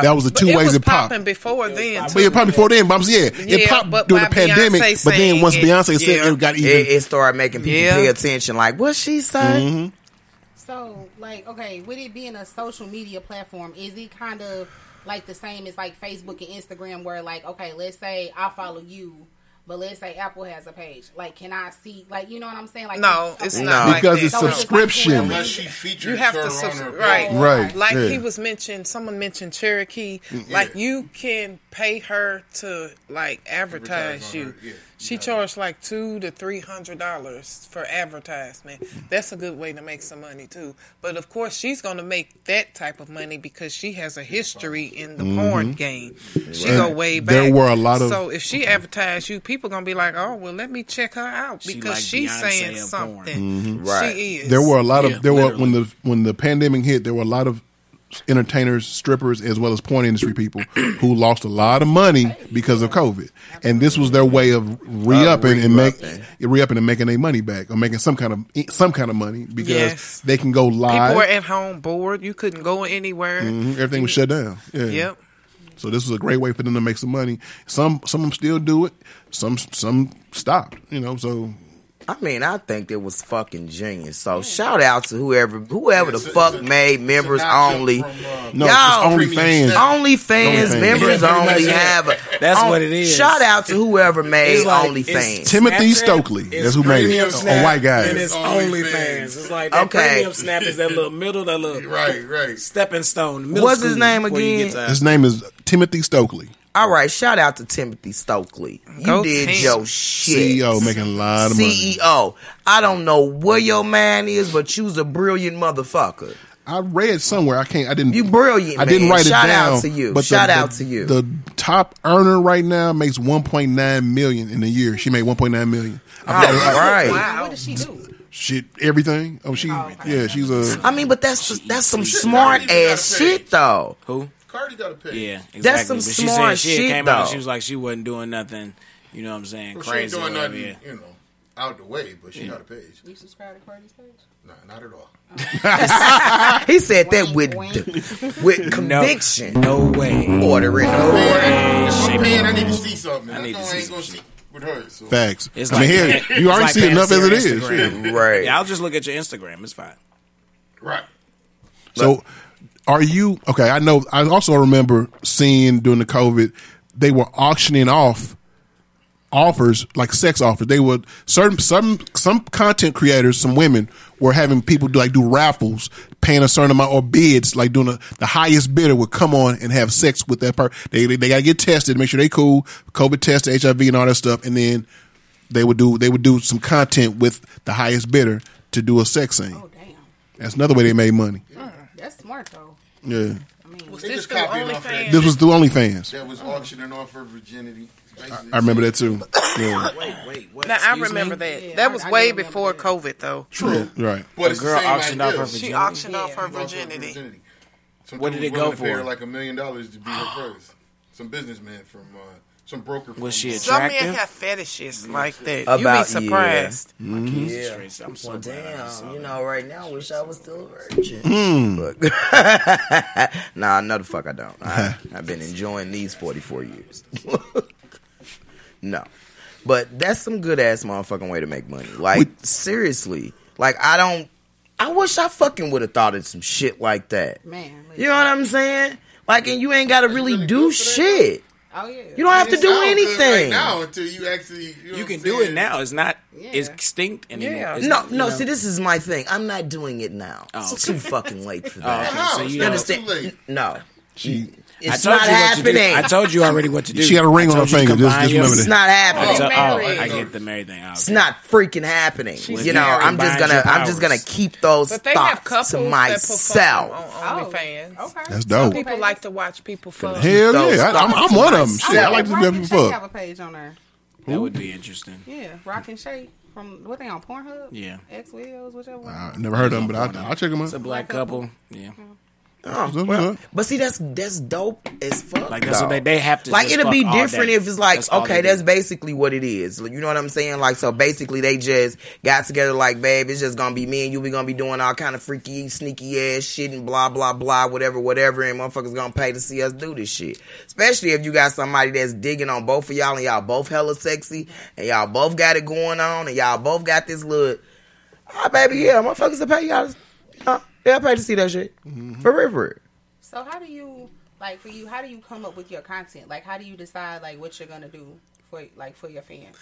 Stallion. That was the But two it ways was it popped. popping before then. But yeah, probably before then, but I'm saying, yeah, it Yeah, popped but during the by pandemic. Beyonce But then saying once it, Beyonce said yeah. it, got even. It, it started making people Yeah. pay attention. Like, what she say? Mhm. So, like, okay, with it being a social media platform, is it kind of like the same as like Facebook and Instagram, where like, okay, let's say I follow you, but let's say Apple has a page. Like, can I see? Like, you know what I'm saying? Like, No, it's okay. not like Because that. it's So it's subscription. like Unless she features You have her to on subs- her right, page. Right, Like yeah. he was mentioned, someone mentioned Cherokee. Mm, like you can pay her to like advertise, Advertise you. her, yeah. She charged like two to three hundred dollars for advertisement. That's a good way to make some money too. But of course, she's going to make that type of money because she has a history in the mm-hmm. porn game. She And go way back. there were a lot of- So if she advertised you, people gonna be like, "Oh, well, let me check her out She because like she's Beyonce saying of something." Mm-hmm. Right. She is. There were a lot of Yeah, there were when the when the pandemic hit, there were a lot of entertainers, strippers, as well as porn industry people who lost a lot of money because of COVID, and this was their way of re-upping and make re-upping and making their money back or making some kind of some kind of money because Yes. they can go live. People were at home bored. You couldn't go anywhere. Mhm, Everything was shut down. Yeah. Yep. So this was a great way for them to make some money. Some some of them still do it. Some some stopped. You know. So I mean, I think it was fucking genius. So shout out to whoever whoever the fuck made members only. no, Y'all, it's only fans. OnlyFans OnlyFans. members Yeah, only much, have a. That's on- what it is. Shout out to whoever made It's like- OnlyFans. it's Timothy Snapchat, Stokely. it's That's who made it. Premium A white guy. And it's OnlyFans. OnlyFans. It's like that Okay. premium snap is that little middle, that little Right, right. stepping stone. What's his name again? His name is Timothy Stokely, All right, shout out to Timothy Stokely. You Go did team. your shit. CEO, making a lot of money. CEO. I don't know where your man is, but you's a brilliant motherfucker. I read somewhere. I can't. I didn't. You brilliant, I didn't man. write it Shout down. out to you. But Shout the, out the- to you. The top earner right now makes 1.9 million in a year. She made 1.9 million. All right. Wow. What does she do? Shit, everything. Oh, she. Oh, yeah, she's a. I mean, but that's that's some smart ass shit though. Who? Cardi got to pay. Yeah, exactly. That's some but she smart said she shit, came out and she was like she wasn't doing nothing. You know what I'm saying? Well, she ain't Crazy. doing nothing, yeah. you know, out the way, but she got a page. You subscribe to Cardi's page? Nah, not at all. Oh. He said that with Wink, with No, conviction. no way. Order it. Man, way. if I'm paying, it. I need to see something. I I, need know to I see ain't gonna see with her. So. Facts. It's I mean, here you it's already like see enough as see it her is. Right. Yeah, I'll just look at your Instagram. It's fine. Right. So, are you okay? I know. I also remember seeing during the COVID, they were auctioning off offers like sex offers. They would certain some some content creators, some women were having people do like do raffles, paying a certain amount or bids, like doing a, the highest bidder would come on and have sex with that person. They they, they got to get tested, make sure they cool, COVID tested, HIV, and all that stuff, and then they would do they would do some content with the highest bidder to do a sex scene. Oh damn, That's another way they made money. that's smart though. Yeah, Was this just through copying off OnlyFans? that. this was through OnlyFans. That was auctioning off her virginity. Basically, I remember that too. Yeah. Wait, wait, what? Now I Excuse remember me? that. Yeah, that was I do way remember before that. COVID, though. True. Right. But A it's girl same auctioned off idea. her She virginity. auctioned off Yeah. her Off her virginity. Some What dude did it go willing to pay for? her like a million dollars to be her first. Some businessman from uh, some broker. From, Was she uh, Some men have fetishes like that. About- you yeah. be surprised. Yeah. Straight- I'm so Well, glad I just damn. You know, right now, I wish I was still a virgin. Hmm. But nah, no, the fuck I don't. I, I've been enjoying these 44 years. no. But that's some good ass motherfucking way to make money. Like, seriously. Like, I don't. I wish I fucking would have thought of some shit like that. Man, You know what I'm saying? Like, and you ain't got to really do shit. Oh yeah. You don't have to do sound good anything. right now until you actually. You, know You can do it now. It's not Yeah. extinct anymore. Yeah. It's No, not, no. know. See, this is my thing. I'm not doing it now. Oh, It's too fucking late for Oh, that. okay. So It's you know, understand? too late. No, She I it's not you to happening. I told you already what to do. She got a ring on her finger. Just- combine just remember It's that. not I happening. told- oh. I get the married thing. Oh, It's not freaking happening. She's you know, married. I'm just Combines gonna, I'm just gonna powers. keep those But they have thoughts couples to that myself. perform on OnlyFans. Oh, okay. That's dope. People like to watch people fuck. Hell Those yeah, I, I'm, I'm one of them. Shit, I like to Rock do and that Shake have a page on there. That would be interesting. Yeah, Rock and Shake from what they on Pornhub? Yeah. X Wheels, whichever one. I never heard of them, but I, I'll check them It's a black couple. Yeah. Mm-hmm. Oh, well, but see, that's that's dope as fuck. Like, that's what they- they have to Like it'll be different if it's like That's okay, they do. that's basically what it is. You know what I'm saying? Like so, basically they just got together. Like, babe, it's just gonna be me and you. We gonna be doing all kind of freaky, sneaky ass shit and blah blah blah, whatever, whatever. And motherfuckers gonna pay to see us do this shit. Especially if you got somebody that's digging on both of y'all and y'all both hella sexy and y'all both got it going on and y'all both got this look. Ah, baby, yeah, motherfuckers to pay y'all. Uh, they'll pay to see that shit for real, for real. So how do you like for you? How do you come up with your content? Like how do you decide like what you're gonna do for like for your fans?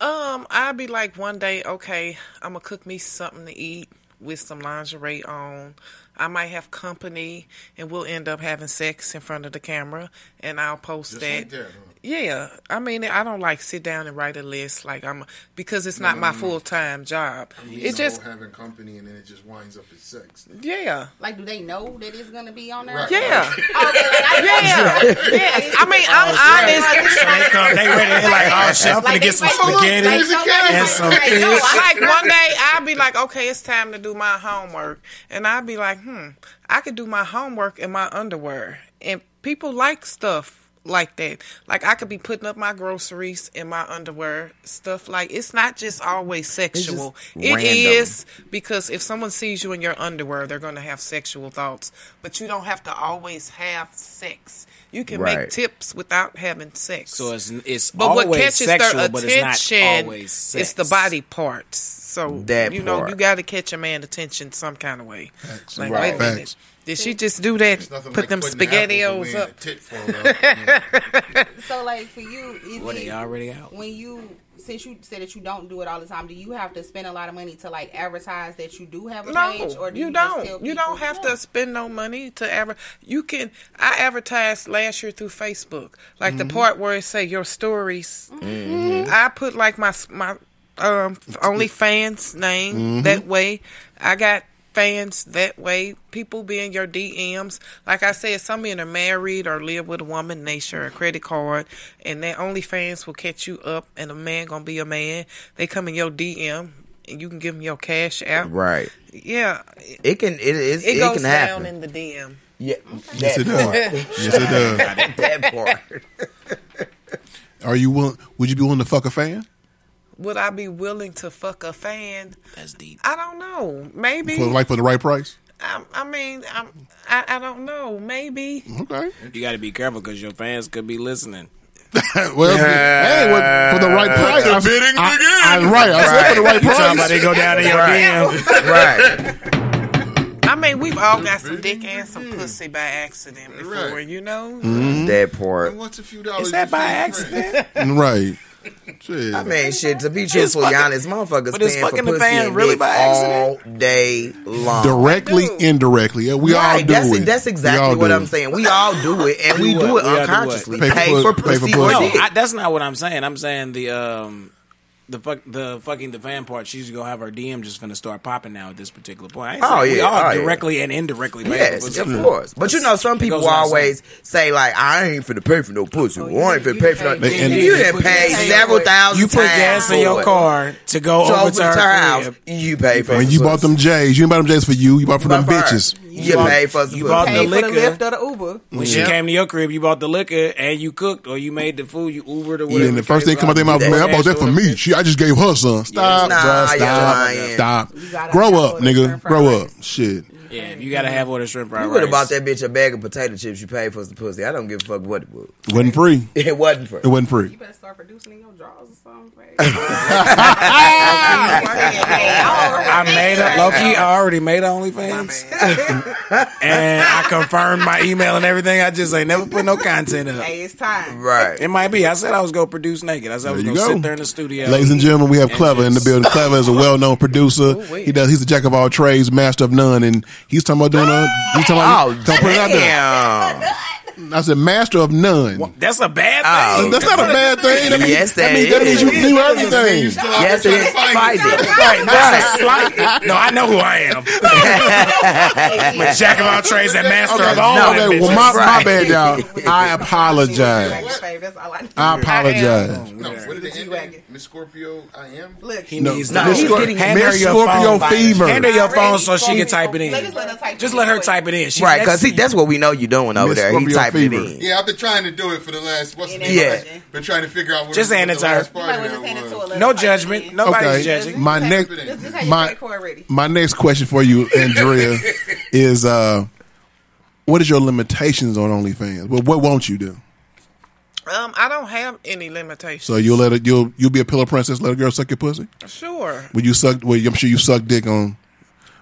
Um, I'd be like one day, okay, I'm gonna cook me something to eat with some lingerie on. I might have company, and we'll end up having sex in front of the camera, and I'll post Just that. like that, huh? Yeah, I mean, I don't like sit down and write a list like I'm because it's No, not no, my no, no. full time job. I mean, It just having company and then it just winds up as sex. yeah. Like do they know that it's gonna be on there? Right. Yeah. Oh, like, I- Yeah. yes. I mean, I'm honest. So they come, they ready. They like, oh shit, I'm gonna Like, get some spaghetti like, and some fish. no, I- like one day I'll be like, okay, it's time to do my homework, and I'll be like, hmm, I could do my homework in my underwear, and people like stuff like that. Like I could be putting up my groceries in my underwear, stuff like it's not just always sexual. It random. is because if someone sees you in your underwear, they're going to have sexual thoughts, but you don't have to always have sex. You can Right. make tips without having sex. So it's it's But what catches sexual, their but it's not attention is the body parts. So That you know you got to catch a man attention some kind of way. Like Right. wait a minute, Facts. Did she just do that? Put like them putting apples away spaghettios in up. a tit photo. Yeah. So like for you, is Well, it, they already out. when you since you said that you don't do it all the time, do you have to spend a lot of money to like advertise that you do have a page, No, or do you, you, just tell don't. You don't have to spend no money to ever. You can. I advertised last year through Facebook, like the mm-hmm. part where it say your stories. Mm-hmm. I put like my my um OnlyFans name mm-hmm. that way. I got fans that way. People be in your DMs. Like I said, some men are married or live with a woman. They share a credit card, and their OnlyFans will catch you up. And a man gonna be a man. They come in your DM. And you can give them your cash out. Right. Yeah, It can. It is. it It, goes can down happen. in the DM. yeah. Yes, it does. part. Yes, it does. that part. Are you willing? Would you be willing to fuck a fan Would I be willing to fuck a fan? That's deep. I don't know. Maybe. for like for the right price? I, I mean, I'm, I I don't know. Maybe. Okay. You got to be careful because your fans could be listening. well, hey, what, for the right price, The I, bidding I, begins. I, right. I said for the right You talking about price. they go down in your DM? right. I mean, we've all got some dick and some pussy by accident before, Right. you know. Mm-hmm. That part. And what's a few dollars? Is that by feel free? accident? Right. Shit. I mean, shit. To be truthfully fucking- honest, motherfuckers but is paying for fucking the pussy fan and really dick by all accident? day long. Directly, indirectly. Yeah, we all right, do that's it. that's exactly what I'm it. saying. We all do it, and we Do do what? it We all do what? unconsciously. Pay for Pay, pu- for pay for pussy pussy. No. I, that's not what I'm saying. I'm saying the um the fuck the fucking the fan part. She's gonna have her DM just gonna start popping now at this particular point. I ain't Oh, saying we yeah. all Oh, yeah. directly and indirectly. Yes, pussy. of course. But you know, some people always say like, "I ain't finna pay for no pussy. or I ain't you- finna pay for no." you pay- and- you you didn't pay several thousand. You put gas in your car to go So over to her house, you pay for. And the you bought them J's. You didn't buy them J's for you. You bought for them Bought for her. bitches. You bought- pay for some you bought pay the for the liquor. lift or the Uber. When she came to your crib, you bought the liquor and you cooked or you made the food. You Ubered or whatever. And the first thing come out of their mouth, man, I bought that for me. She, I just gave her some. Stop, Nah, bruh, you're stop, stop. Grow up, nigga. Grow up. Shit. Yeah, you gotta mm-hmm. have all the shrimp fried You would have rice. bought that bitch a bag of potato chips. You paid for some pussy. I don't give a fuck what it was. It wasn't free. It wasn't free. It wasn't free. You better start producing in your drawers or something. babe. I made a Loki. I already made OnlyFans, and I confirmed my email and everything. I just ain't never put no content up. Hey, it's time. Right. It might be. I said I was gonna produce naked. I said I was There gonna go. sit there in the studio. Ladies and gentlemen, we have Klevah in the building. Klevah is a well-known producer. wait. He does. He's a jack of all trades, master of none, and he's talking about doing a. He's talking about. Oh, he's talking about putting it out there. damn. I said master of none. That's a bad Oh. That's not a bad thing. That means, Yes, that that means, that means you can do everything. Yes, it is. Fight it. Right, that's a slight. No, I know who I am. I'm jack of all trades and master of all. Okay, well, my, bitches. my bad, y'all. I apologize. I apologize. No, what did it end Miss Scorpio, I am. Look, He No, needs No, to Miss he's Scor- getting- hand Miss your Scorpio fever. Hand her your phone so she can type it in. Let us let her type Just let her type it in. Right, because that's what we know you're doing over there. He Scorpio typing it in. Yeah, I've been trying to do it for the last. What's the name? Yeah. of it? Been trying to figure out what. Just what hand the it to her. last You part might of want to that send it to was. No judgment. Nobody's Okay, judging. my next Just, just have your my credit card ready. my next question for you, Andrea, is uh, what is your limitations on OnlyFans? Well, what won't you do? Um, I don't have any limitations. So you'll let it you'll you'll be a pillow princess, let a girl suck your pussy? Sure, Would you suck? Well, I'm sure you suck dick on.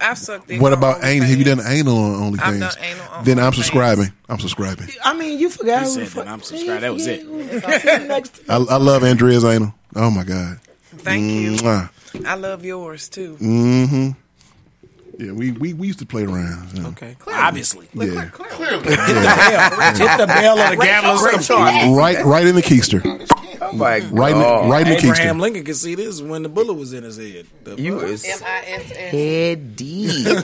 I've sucked. dick What about anal? Have you done OnlyFans. anal on OnlyFans? I've done anal on then I'm OnlyFans. subscribing. I'm subscribing. I mean, you forgot He who said the fuck- that I'm subscribed. That was it. it. I, I love Andrea's anal. Oh my god. Thank you. Mwah. I love yours too. Mm-hmm. Yeah, we, we we used to play around. Yeah. Okay. Obviously. Yeah. Clearly. Hit the bell. Hit the bell or the gavel or. Right, right in the keister. Oh my Right, in right in the Abraham keister. Lincoln could see this when the bullet was in his head. The You fuck? is I'm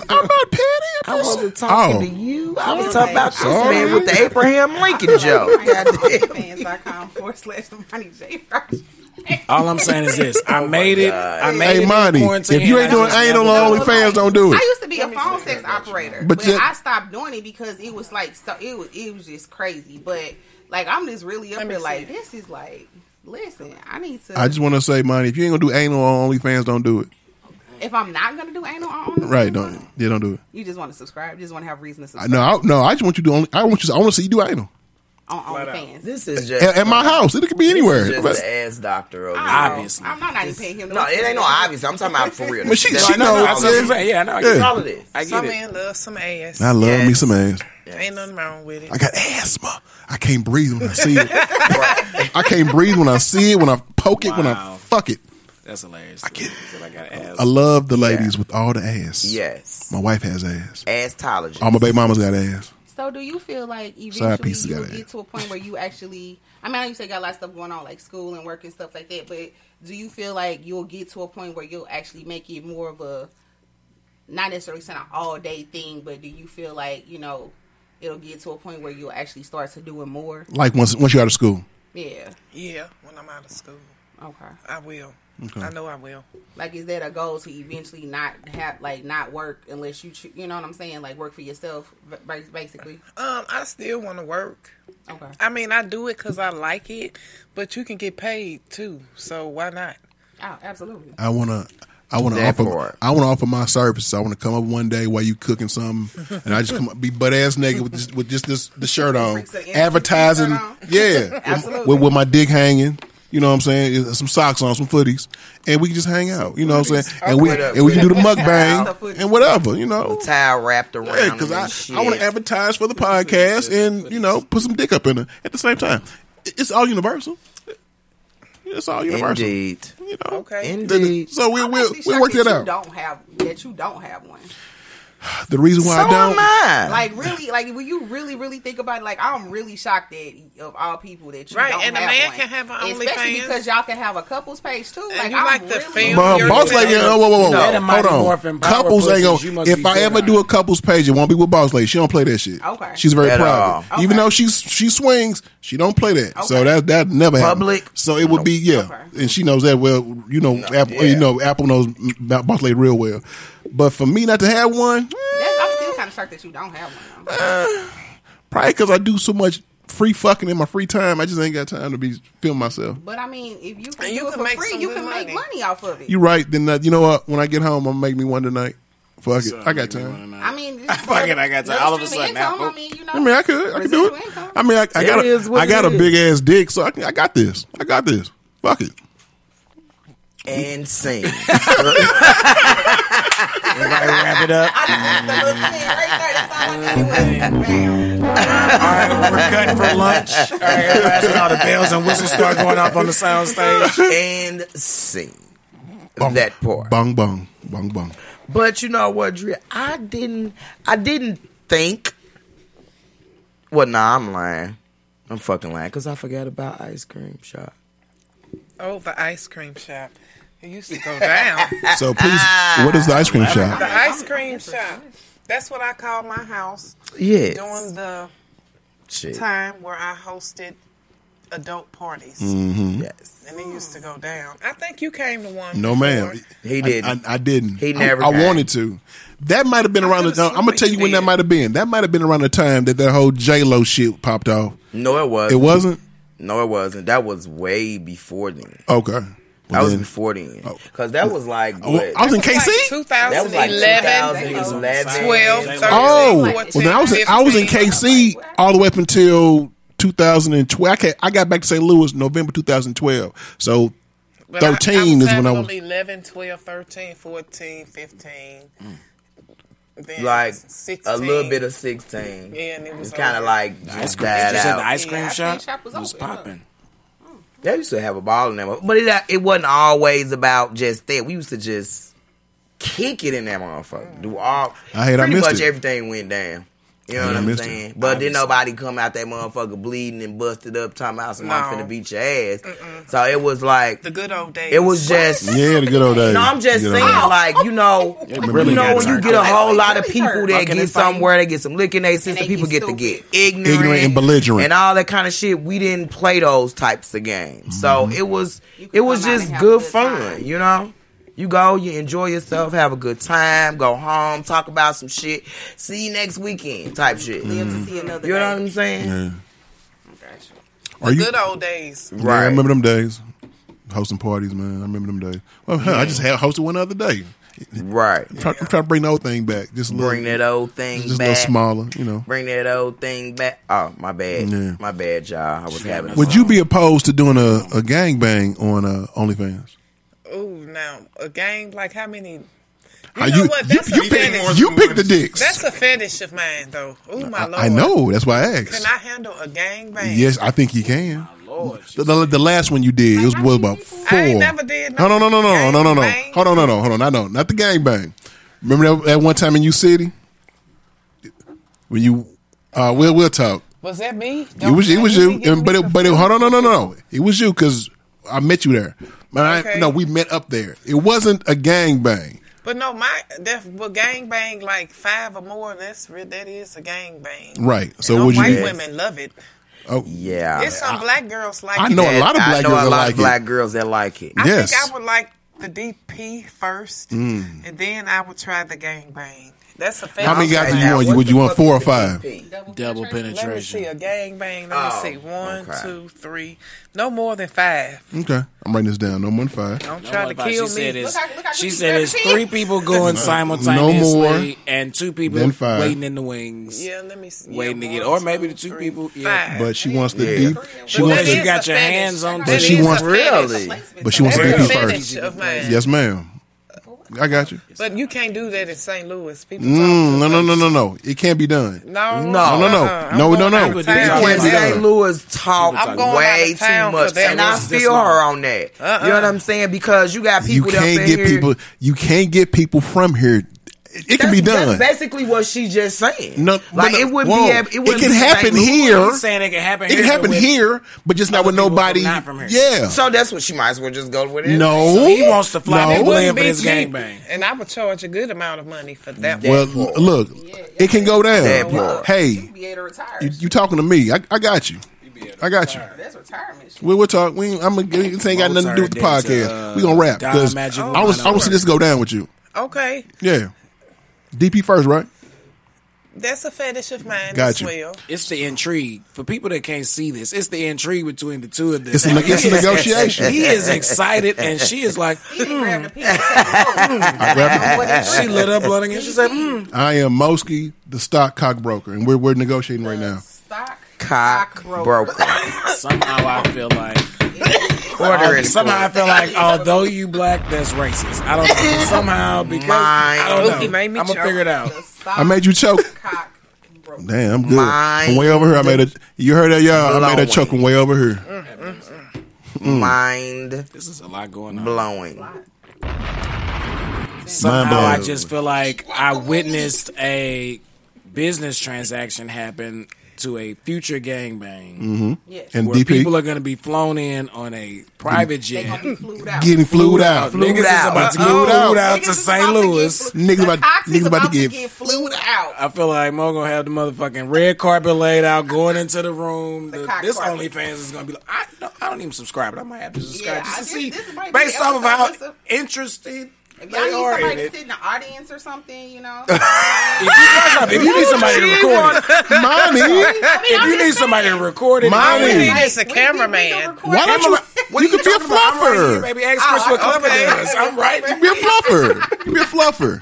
not petty. I wasn't talking Oh. to you. I was talking about this Sorry. man with the Abraham Lincoln joke. Goddamn. Fans.com forward slash the Moni J Frost. All I'm saying is this: I made it. I made Hey, it. Monty, in quarantine, if you ain't and I doing just anal never on done it. OnlyFans, don't do it. I it. used to be a phone sex operator, But but, yet- I stopped doing it because it was like so. It was it was just crazy. But like I'm just really up me here like this is like. Listen, I need to. I just want to say, Monty, if you ain't gonna do anal on OnlyFans, don't do it. if I'm not gonna do anal on, Right? Don't. Yeah, don't do it. You just want to subscribe. You just want to have reason to I, subscribe no, I, no. I just want you to. Only, I want you. I want to see you do anal on OnlyFans. This is just at, at my house. It could be anywhere. This is But- just the ass doctor over here. Obviously. I'm not, not even paying him. No, it ain't no obvious. I'm talking about for real. But she- That's she knows, it That's is. what I'm saying. Yeah, I know. I get Yeah. it. That's all it is. I get Some it. man love some ass. I love me some ass. Ain't nothing wrong with it. I got asthma. I can't breathe when I see it. I can't breathe when I see it. When I poke it. When I fuck it. That's hilarious. I get it. I got ass. I love the ladies with all the ass. Yes. My wife has ass. Asstologist. All my baby mamas got ass. So do you feel like eventually you'll got get to a point where you actually I mean I know you say you got a lot of stuff going on like school and work and stuff like that, but do you feel like you'll get to a point where you'll actually make it more of a not necessarily saying an all day thing, but do you feel like, you know, it'll get to a point where you'll actually start to do it more? Like once once you're out of school. Yeah. Yeah, when I'm out of school, Okay. I will. Okay. I know I will. Like, is that a goal to eventually not have like not work unless you, choo- you know what I'm saying? Like, work for yourself, basically. Um, I still want to work. Okay. I mean, I do it because I like it, but you can get paid too. So why not? Oh, absolutely. I wanna I wanna offer part. I wanna offer my services. I wanna come up one day while you cooking something and I just come up be butt ass naked with this, with just this the shirt on. Freaks of energy Advertising shirt on. Yeah. With, with my dick hanging. You know what I'm saying? Some socks on, some footies, and we can just hang out. You know what I'm saying? And we With and we can do the with a mukbang and whatever. You know, Towel wrapped around Yeah, because I, shit. I want to advertise for the podcast and you know put some dick up in it at the same time. It's all universal. It's all universal. Indeed. You know. Okay. Indeed. So we we'll we'll work that that you out. Don't have that you don't have one. The reason why so I don't. am I. Like really, like when you really, really think about it, like I'm really shocked that of all people that you Right, don't and a man one. can have an especially OnlyFans. because y'all can have a couples page too. Like you I'm like the really, film But You're boss the lady, oh, whoa, whoa, whoa, Let a hold on. Couples ain't gonna. If I ever good. do a couples page, it won't be with boss lady. She don't play that shit. Okay. She's very At private. all. Even though she's she swings, she don't play that. So that that never happen. Public? So it would be yeah, Okay. and she knows that well. You know, Apple. yeah. You know, Apple knows about boss lady real well. But for me not to have one, That's, I'm still kind of shocked that you don't have one. though. Uh, probably because I do so much free fucking in my free time, I just ain't got time to be film myself. But I mean, if you can And you do it can for make free, some you good can make money. money off of it. You right? Then that, you know what? When I get home, I'm gonna make me one tonight. Fuck it, I got time. I mean, Fuck it, I got to- all of a stream sudden now, income, I mean, you know, I mean, I could, I could do residual it. income. I mean, I, I got It is a, what I got a is. big ass dick, so I, can, I got this. I got this. Fuck it. And sing. Everybody wrap it up. I just want the little thing right there. That's all I need. Bam. All right, we're cutting for lunch. All right, everybody, all the bells and whistles start going off on the sound stage. and sing. That part. Bong bong, bong bong. But you know what, Dre? I didn't. I didn't think. Well, nah, I'm lying. I'm fucking lying because I forgot about ice cream shop. Oh, the ice cream shop. It used to go down. So please, what is the ice cream shop? The ice cream shop. That's what I call my house. Yeah. During the Shit. time where I hosted adult parties. Mhm. Yes. And it used to go down. I think you came to one. No, ma'am. He didn't. I, I didn't. He I- never I, came. wanted to. That might have been around the time. I'm gonna tell you he when that might have been. That might have been around the time that that whole J Lo shit popped off. No, it wasn't. It wasn't. No, it wasn't. That was way before then. Okay. That Well, was then- before then. Oh. Because that was like Oh, what? I was in KC. like That was like 2011, 2011. 12, 13, Oh, 14, well, then I was in, I was in KC all the way up until 2012. I, I got back to St. Louis November 2012. So But I- 13 is when I was. 11, 12, 13, 14, 15. Mm. Then Like 16. a little bit of 16. Yeah, and it was kind of like The just ice cream, died you said the out. ice cream Yeah, shop, shop was was popping. They used to have a ball in them, but it it wasn't always about just that. We used to just kick it in that motherfucker. Do all I hate I pretty missed much it. everything went down. You know I what I'm missed it. saying? But then nobody come out that motherfucker bleeding and busted up, talking about somebody No. finna beat your ass. So it was like The good old days. it was just. Yeah, the good old days. No, I'm just saying, days. like you know, really you know when you get a whole lot of people that get Fucking somewhere, they get some lick in their system. People get get to get ignorant, Ignorant and belligerent. and all that kind of shit. We didn't play those types of games, so mm-hmm. it was it was just good good fun. time. You know, you go, you enjoy yourself, have a good time, go home, talk about some shit. See you next weekend, type shit. Live to see another You know day. what I'm saying? Yeah. Gotcha. Are you? good old days. Yeah, I remember them days. Hosting parties, man. I remember them days. Well, hell, I just had hosted one other day. Right. I'm trying, I'm trying to bring the old thing back. Just a little, Bring that old thing just a back. little smaller, you know. Bring that old thing back. Oh, my bad. Yeah. My bad, y'all. I was having. a Would you be opposed to doing a, a gangbang on uh, OnlyFans? Ooh, now a gang like how many? You How know you, what? you, That's you a pick, you pick the dicks. That's a fetish of mine, though. Ooh, my I, lord! I know. That's why I asked. Can. I handle a gang bang? Yes, I think you can. Lord, The, the, the last one you did, it was, was about four. I ain't never did No, no, no, no, no, no, no, no. Hold on, no, no, hold on. I know, not the gangbang. Remember that, that one time in U City when you? Uh, we'll we'll talk. Was that me? It was it was you, and, but it, but it, hold on, no, no, no, no. It was you because I met you there. But I, no, we met up there. It wasn't a gang bang. But no, my def, but gang bang like five or more. That's that is a gang bang. Right. So So would white you? women love it. Oh, Yeah. There's some black girls like I it. know a lot of black I know girls a lot like of black it. girls that like it. I Yes. think I would like the DP first, Mm. and then I would try the gang bang. That's a How many guys do you want? Would you want four or five? double penetration. Let me see a gang bang. Let Oh, me see. One, okay. two, three. No more than five. Okay, I'm writing this down. No more than five. Don't No, try to what about- kill she me. said it's, Look how- look how she said it's three people going simultaneously No more and two people waiting in the wings. yeah, let me see. Waiting to get, or maybe the two, two three, people. Yeah. five. But she wants the Yeah. deep. She But wants You got your fetish. hands on But she wants- Really? But she wants That's the a deep first. Yes, ma'am. I got you. But you can't do that in St. Louis. People Mm, talk no, no, no, no, no. It can't be done. No, No. No, no, no. uh-uh. I'm No, no, no. It can't be done. St. Louis talk I'm going way out of town too much, that. and I This- this feel her on that. Uh-uh. You know what I'm saying? Because you got people up can't in get here. people. You can't get people from here. It, it can be done. That's basically what she just saying. No, like but it wouldn't whoa. be. ab- It, wouldn't can be happen St. Here. Saying it can happen. It here can happen with here, but just not with nobody. not from here. Yeah. So that's what she might as well just go with it. no. So he wants to fly no. that It plane wouldn't for be this cheap, gangbang. and I would charge a good amount of money for that. That Well, part. look, it can go down. That. Hey, Be able to retire. you, you talking to me? I, I got you. I got you. That's retirement. shit. We will talk. We ain't- I'm. Gonna, this ain't got nothing to do with the Mozart did, podcast. uh, we gonna rap because I was. I want to see this go down with you. Okay, Yeah. DP first, right? that's a fetish of mine Got as you. well. It's the intrigue for people that can't see this. It's the intrigue between the two of them. It's a, it's a negotiation. He is excited, and she is like, He grabbed the piece and said, "Oh, I grabbed it. she lit up blunt again. She said, hmm. I am Mosky, the stock cock broker, and we're we're negotiating right now. Stock Cock broker. broker. Somehow I feel like. Order it. Somehow I feel like, although you black, that's racist. I don't know. Somehow because I don't know. Made me I'm gonna choke. figure it out. I made you choke. cock broker. Damn, I'm good. Mind From way over here, I made a. You heard that, y'all? I made a blowing. choke from way over here. Mm. Mind This is a lot going on. blowing. Somehow I just feel like I witnessed a business transaction happen to a future gangbang. Mhm. Yes. And where DP? people are going to be flown in on a private They jet. gonna be flued out. Getting flued out. Niggas is about to get Flued flued out. out to St. about to Louis. Niggas about- niggas about to to get- get flued out. I feel like Moe gonna have the motherfucking red carpet laid out, going into the room. The- cock this carpet. OnlyFans is gonna be like, I, no, I don't even subscribe, but I might have to subscribe Yeah, just to I- see, this might be based off of how episode. interested If y'all need somebody to sit in the audience or something, you know. If you, if you need somebody to record it, Money. if you need somebody to record it, Money. We need just a cameraman. Why don't you? What you are you can be a talking about? I'm right here, fluffer. baby. Ask Chris Oh, what Klevah okay. does. I'm right. You Be a fluffer. You Be a fluffer.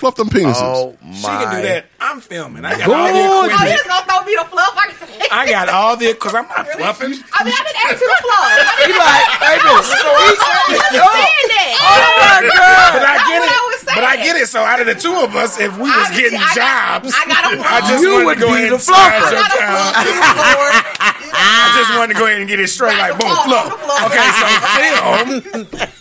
Fluff them penises. Oh She can do my! that. I'm filming. I got Good. all the equipment. Oh, you just gonna throw me the fluff? I, can't. I got all the because I'm not fluffing. I mean, I didn't ask you to fluff. I He didn't like, baby, I understand that. oh my god! But I get it. I was But I get it. So out of the two of us, if we was I- getting I jobs, I got a I just You wanted would to go be ahead the and slide fluffer. I got a fluff. I just wanted to go ahead and get it straight, like Got boom, fluff, fluff. the fluff. Okay, so film,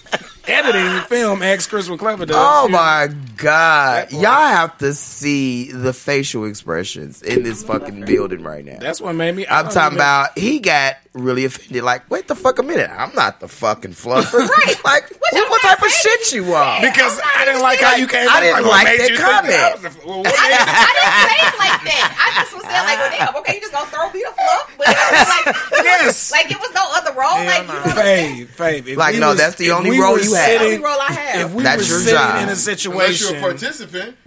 editing, film, X Chris with Klevah does. Oh You- my god! Y'all have to see the facial expressions in this fucking building right now. That's what made me. I I'm talking even- about he got really offended. Like, wait the fuck a minute. I'm not the fucking fluffer. Right. Like, what, y'all what type of shit you are? because I didn't like how you came. I didn't what like made that you think I comment. was well, I didn't, I didn't say it like that. I just was saying like, well, damn, okay, you just gonna throw me the fluff, but it was like, it Yes. was, like it was no other role. like, you know what Fave, fave. If Like, we no, was- that's the if only we role were you have. That's the sitting- only role I have. If we That's were your sitting job. in a Unless situation, you're a participant.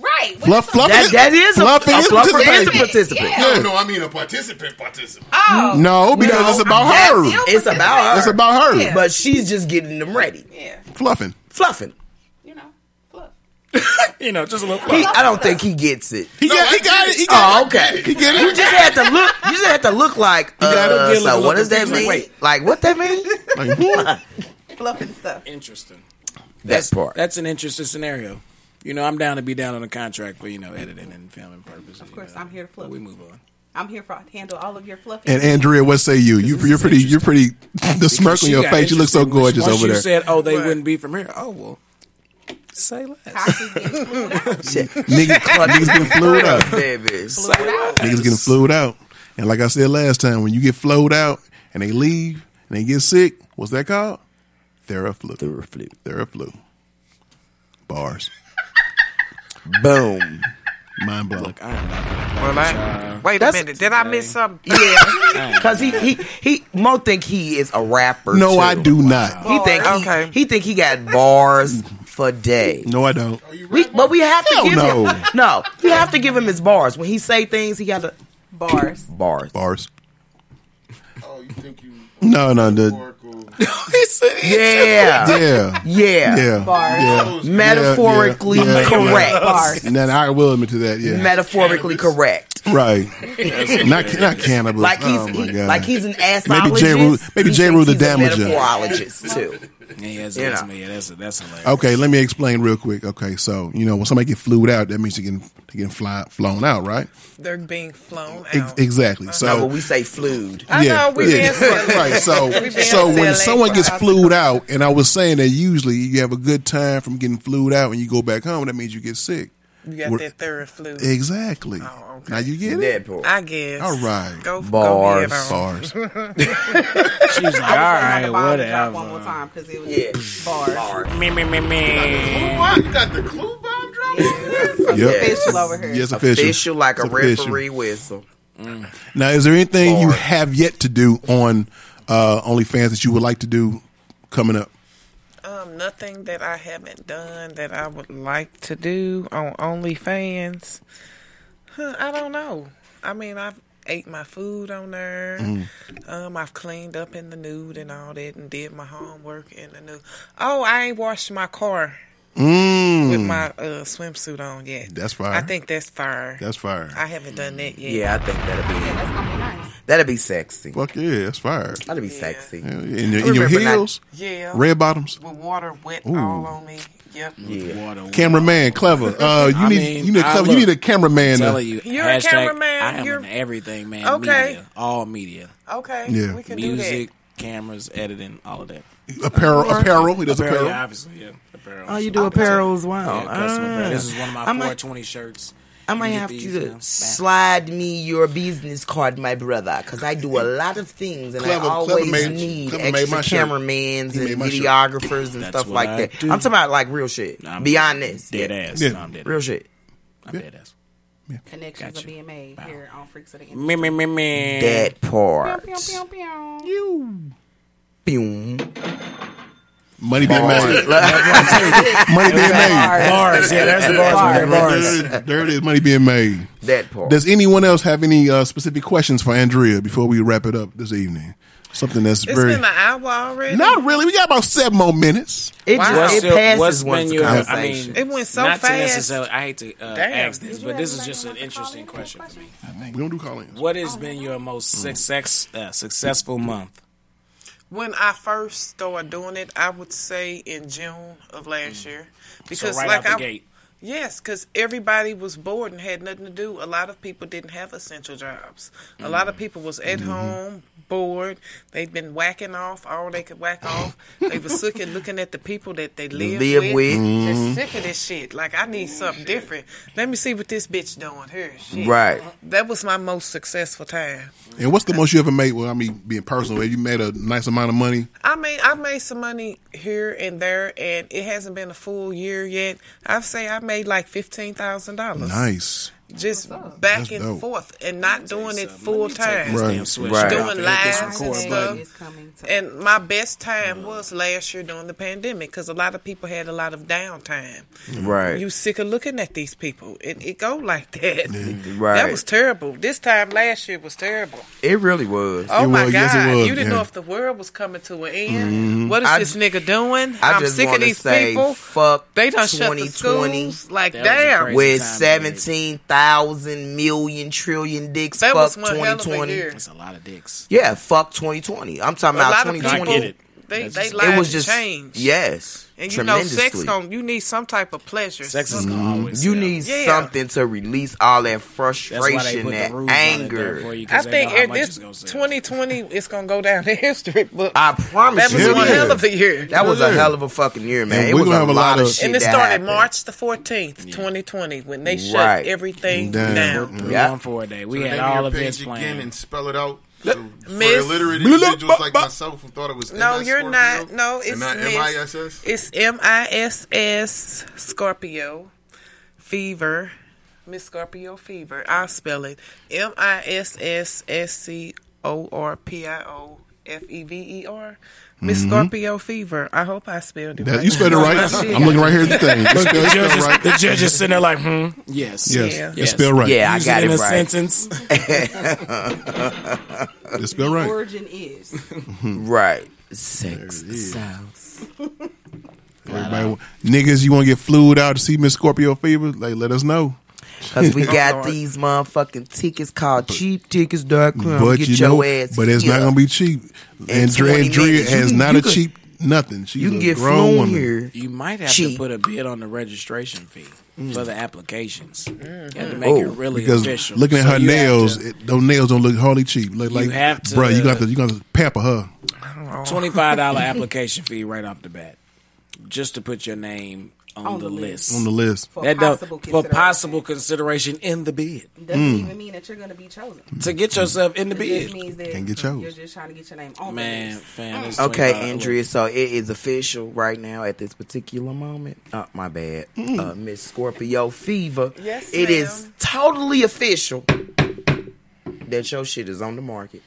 right. Fluff, fluff. That, that is a, Fluffing a is fluffer is a participation. participant. Yeah. No, no, I mean a participant. Participant. Oh. No, because it's about her. you. It's about her. It's about her. Yeah. But she's just getting them ready, Yeah. Fluffing. fluffing. You know, fluff. you know, just a little. He, I don't think he gets it. He No, got. He got it. it. He got Oh, it. okay. He get You it. just had to look. You just had to look like. gotta Uh, so little what does that mean? like, Like what that mean? Like, hmm. Fluff stuff. Interesting. That part. That's an interesting scenario. You know, I'm down to be down on a contract for you know editing and filming purposes. Of course, I'm here to fluff. We move on. I'm here for handle all of your fluffy. And Andrea, what say you? You you're pretty. You're pretty. The smirk on your face. You look so gorgeous Once over you there. said, "Oh, they What? wouldn't be from here." Oh well, say less. Cox is getting flued out. Shit. Niggas, niggas getting flued out. Flued out. Niggas getting flued out. And like I said last time, when you get flowed out and they leave and they get sick, what's that called? Theraflu. Theraflu. Theraflu. Bars. Boom. Mind blown. Look, I am not gonna Well, I, y'all. wait a minute. Did I miss something? Yeah, because he he he Moe think he is a rapper. No, too. I do not. He think he, Okay. he think he got bars for days. No, I don't. We, but we have to Hell give no. him no. We have to give him his bars when he say things. He got to Bars. bars. Bars. Oh, you think you? No, no, the- He said, Yeah, Yeah. yeah, Yeah. Bars. Yeah. Metaphorically Yeah, yeah, correct. Bars. Now, I will admit to that. Yeah. Metaphorically correct. right. not not cannabis. Like he's oh my he- God. like he's an assologist. Maybe J. Rue- maybe He J. thinks Rue the he's a Damager. metaphorologist too. Yeah, that's, You that's, know. yeah, that's, that's hilarious. Okay, let me explain real quick. Okay, so you know when somebody get flued out, that means they're getting they're getting fly, flown out, right? They're being flown Ex- out. exactly. Uh-huh. No, So but we say flued. I know, we being silly. right. So We being so when someone gets flued out, and I was saying that usually you have a good time from getting flued out, and you go back home, that means you get sick. You got We're- that Theraflu. Exactly. Oh, okay. Now you get it. That part. I guess. All right. Go, go Bars. ahead on. Bars. She was like, all right, whatever. One more time because it was Yeah. bars. Me, me, me, me. You got the clue bomb dropping? Yep. Official over here. Yes, official. Official like a It's official. referee whistle. Now, is there anything you have yet to do on uh, OnlyFans that you would like to do coming up? Nothing that I haven't done that I would like to do on OnlyFans. Huh, I don't know. I mean, I've ate my food on there. Mm-hmm. Um, I've cleaned up in the nude and all that, and did my homework in the nude. Oh, I ain't washed my car Mm. with my uh, swimsuit on yet. That's fire. I think that's fire. That's fire. I haven't done that yet. Yeah, I think that'll be Yeah, that'd be sexy. Fuck yeah, that's fire. That'd be sexy. Yeah, In, your, in your remember not- heels, Yeah. red bottoms. With water wet Ooh. all on me. Yep. Yeah. Water, Cameraman, Klevah. Uh, you I need mean, you need I Klevah. You look- need a cameraman. I'm to- telling you, You're a hashtag, cameraman, I am you're- an everything man. Okay. Media, all media, Okay. Yeah. We can music, do cameras, editing, all of that. apparel, apparel. He does Apparel, apparel. yeah, obviously, yeah. Apparel. Oh, you do apparel as well. Yeah, custom apparel. Ah. This is one of my I might- 420 shirts. I might have these, you you to know, slide me your business card, my brother, because I do a lot of things and Klevah- I Klevah always made- need Klevah extra my cameramans and made my videographers and That's stuff like I that. do. I'm talking about like real shit. I'm Beyond this, Dead Yeah. ass. Yeah. No, I'm dead real ass. shit. I'm dead ass. Yeah. Connections Gotcha. are being made here on Freaks of the Me, me, me, me. That part. Pew, pew, pew. Boom. Money being made. Money being made. Bars. Yeah, that's the bars. right there, Bars. There, there it is. Money being made. That part. Does anyone else have any uh, specific questions for Andrea before we wrap it up this evening? Something that's It's very been an hour already. not really. We got about seven more minutes. It Wow. just What's it your- passes what's once been your- I mean, It went so not to necessarily. I hate to uh, Damn. ask this, but this is just an interesting call question for me. We don't do call-ins. What has been your most success uh, successful month? When I first started doing it, I would say in June of last year, because Mm. so right like I, gate. Yes, because everybody was bored and had nothing to do. A lot of people didn't have essential jobs. A lot of people was at Mm-hmm. home bored. They'd been whacking off all they could whack off. They were sick of looking at the people that they live, Live with. Just sick of this shit. Like I need something different. Let me see what this bitch doing here. Shit. Right. That was my most successful time. And what's the most you ever made? Well, I mean, being personal, have you made a nice amount of money? I mean, I made some money here and there, and it hasn't been a full year yet. I'd say I made like fifteen thousand dollars. Nice. Just back That's and dope. forth, and not doing it full time. Right. Damn. Right. Doing Hit this lives and record stuff. coming And my best time was last year during the pandemic because a lot of people had a lot of downtime. Right. You sick of looking at these people. It, it go like that. Right. That was terrible. This time last year was terrible. It really was. Oh It my was, God! yes, it was, you didn't yeah. Mm-hmm. know if the world was coming to an end. What is I this nigga doing? I am just sick of these say people. fuck They done shut the schools. Like That damn. with time, seventeen thousand million trillion dicks. That fuck twenty twenty. That's a lot of dicks. Yeah, fuck twenty twenty. I'm talking a about twenty twenty. They, they, it was just change Yes. And you know, sex tremendously. gon' you need some type of pleasure. Sex is Some- gonna mm-hmm. always. You sell. need Yeah. something to release all that That's why they frustration, put the that rules on it there for anger. you. I 'cause they think know how it- much this it's gonna 2020 is gonna go down in history book. I promise that was you, one yeah. hell of a year. that was Yeah. a hell of a fucking year, man. And it we was gonna a have a lot lot of of- shit and it started happened. March the 14th, 2020, when they shut Right. everything Damn. down. Three Yeah. one four a day. We So had name all your events page again planned. and spell it out. So for illiterate individuals like myself who thought it was No, MS you're Scorpio not. No, it's not Miss. M-I-S-S? It's M I S S Scorpio Fever. Miss Scorpio Fever. I'll spell it. M I S S S C O R P I O F E V E R. Miss Scorpio Fever. I hope I spelled it That- right. you spelled it right. I'm looking right here at the thing. You spelled, The you judge, spelled is, right. the judge is sitting there like, hmm, yes, Yes, Yeah. it's spelled right. Yeah, I got it in it a right. sentence. It's spelled right. origin is. Right. Sex sounds. Everybody, niggas, you want to get flued out to see Miss Scorpio Fever? Like, let us know. Cause we got these motherfucking tickets called cheaptickets.com. But Get you your know, ass but it's not gonna be cheap. In Andrea, 20 Andrea has can- not a can- cheap nothing. She's You can a get grown flown woman. here. You might have Cheap. to put a bid on the registration fee mm. for the applications. You have to make Oh, it really because official. looking at So her nails, to- it, those nails don't look hardly cheap. Look like, have to- bruh, you got to you got to pamper her Twenty-five dollar application fee right off the bat, just to put your name on, On the, the list. on the list. For That don't- possible for consideration. possible consideration in the bid Doesn't Mm. even mean that you're going to be chosen. to get yourself in the It bid. means that Can't get chose. you're just trying to get your name on Man, the list. fam, it's Okay, Andrea. So it is official right now at this particular moment. Oh, my bad, uh, Miss Scorpio Fever. Yes, it ma'am. is totally official that your shit is on the market.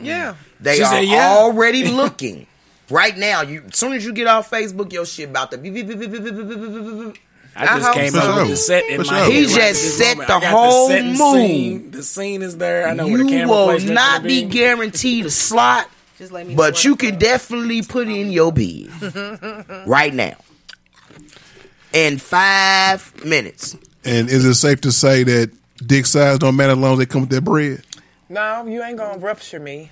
Yeah. They She are said, yeah. already looking. Right now, you as soon as you get off Facebook, your shit about the. I, I just came so. up with the set in my He head just right set the whole the Scene. The scene is there. I know you where the camera will not be guaranteed a slot, just let me but you can definitely put in your bid right now in five minutes. And is it safe to say that dick size don't matter as long as they come with their bread? No, you ain't gonna rupture me,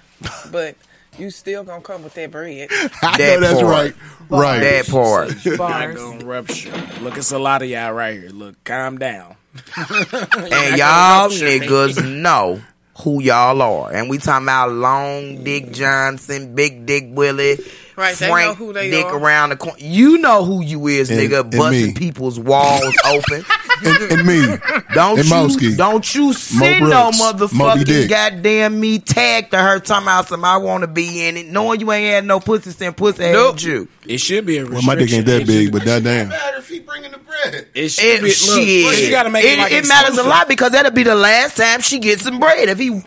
but you still gonna come with that bread. I That know that's part. right. Right. That part. Not Bars. gonna rupture. Look, it's a lot of y'all right here. Look, calm down. And y'all niggas know who y'all are. And we talking about Long Dick mm. Johnson, Big Dick Willie, Right, they Frank know who they Dick are. around the corner. You know who you is, And- nigga, and busting me. people's walls open. And, and me. Don't and you, Mosky. don't you send Moe no Brux, Moby motherfucking goddamn me tag to her talking about some I want to be in it, knowing you ain't had no pussy since pussy had you. It should be a Well, my dick ain't that big, but that damn. matter if he bringing the bread? It should It, be. Look, shit. you gotta make it, like it matters a lot because that'll be the last time she gets some bread. If he,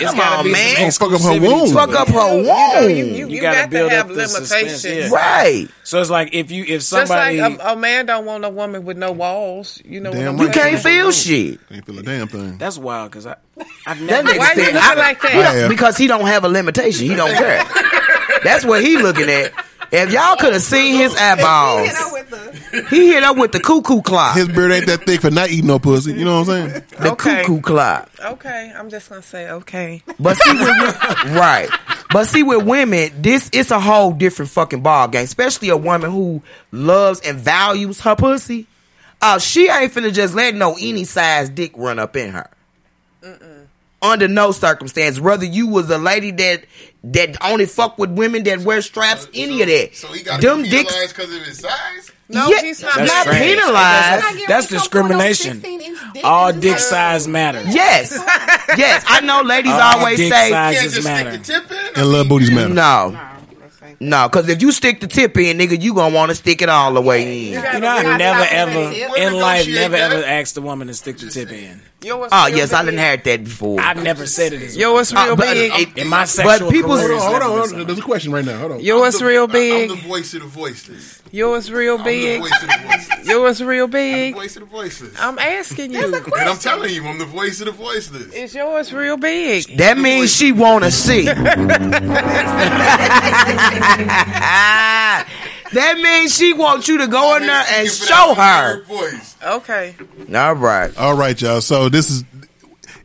It's come gotta on, be man, some Fuck up her exclusivity womb. fuck up her You, know, you, womb. you, You you gotta got to build have up the suspense, limitations. yeah. Right. So it's like if you if Just like somebody a, a man don't want a woman with no walls. You know Damn what I'm right. You saying? can't feel shit. Ain't feel a damn thing. that's wild because I I've never nigga Why you said, I- like that? he. Because he don't have a limitation. He don't care. That's what he looking at. If y'all could have seen his eyeballs, You know, with the he hit up with the cuckoo clock. His beard ain't that thick for not eating no pussy. You know what I'm saying? The Okay. cuckoo clock. Okay, I'm just gonna say okay. But see, with, right. But see, with women, this it's a whole different fucking ball game. Especially a woman who loves and values her pussy. Uh, she ain't finna just let no any size dick run up in her. Under no circumstance, whether you was a lady that that only fuck with women that wear straps, any of that. So he got Them to be dicks, penalized because of his size. No, yeah, he's not. That's not trash. penalized. Not That's ready to come for no discrimination. dick all dick size matter. Yes, yes. I know ladies All always dick say size- Can't just just matter. stick the tip in. And love booties matter. no. No, that's because if you stick the tip in, nigga, you gonna want to stick it all the way in. You know, I never ever at the tip. in life never that. ever asked a woman to stick the tip in. Yours Oh real yes, I didn't heard that before. I never said it as Yours Uh, real but big. it- in my sexual people- Hold on, hold on, hold on. There's a question right now. Hold on. Yo, I'm the- real big? I'm the voice of the voiceless. Yours real I'm the big. voice of the voiceless. Yours real I'm the big. voice of the voiceless. I'm asking you. That's a question. and I'm telling you, I'm the voice of the voiceless. Is yours real big? that means she want to see. that means she wants you to go in there and show her. in her voice. Okay. All right. All right, y'all. So this is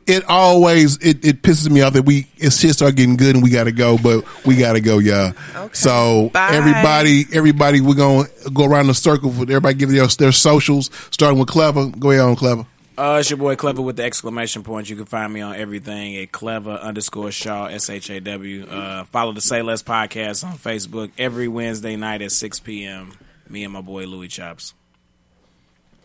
it. Always it, it pisses me off that we it's shit start getting good and we gotta go, but we gotta go, y'all. Okay. So Bye. everybody, everybody, we're gonna go around the circle for everybody give their their socials, starting with Klevah. Go ahead on Klevah. Uh, it's your boy Klevah with the exclamation point. You can find me on everything at Klevah underscore Shaw S H A W. Uh, follow the Say Less podcast on Facebook every Wednesday night at six p.m. Me and my boy Louis Chops.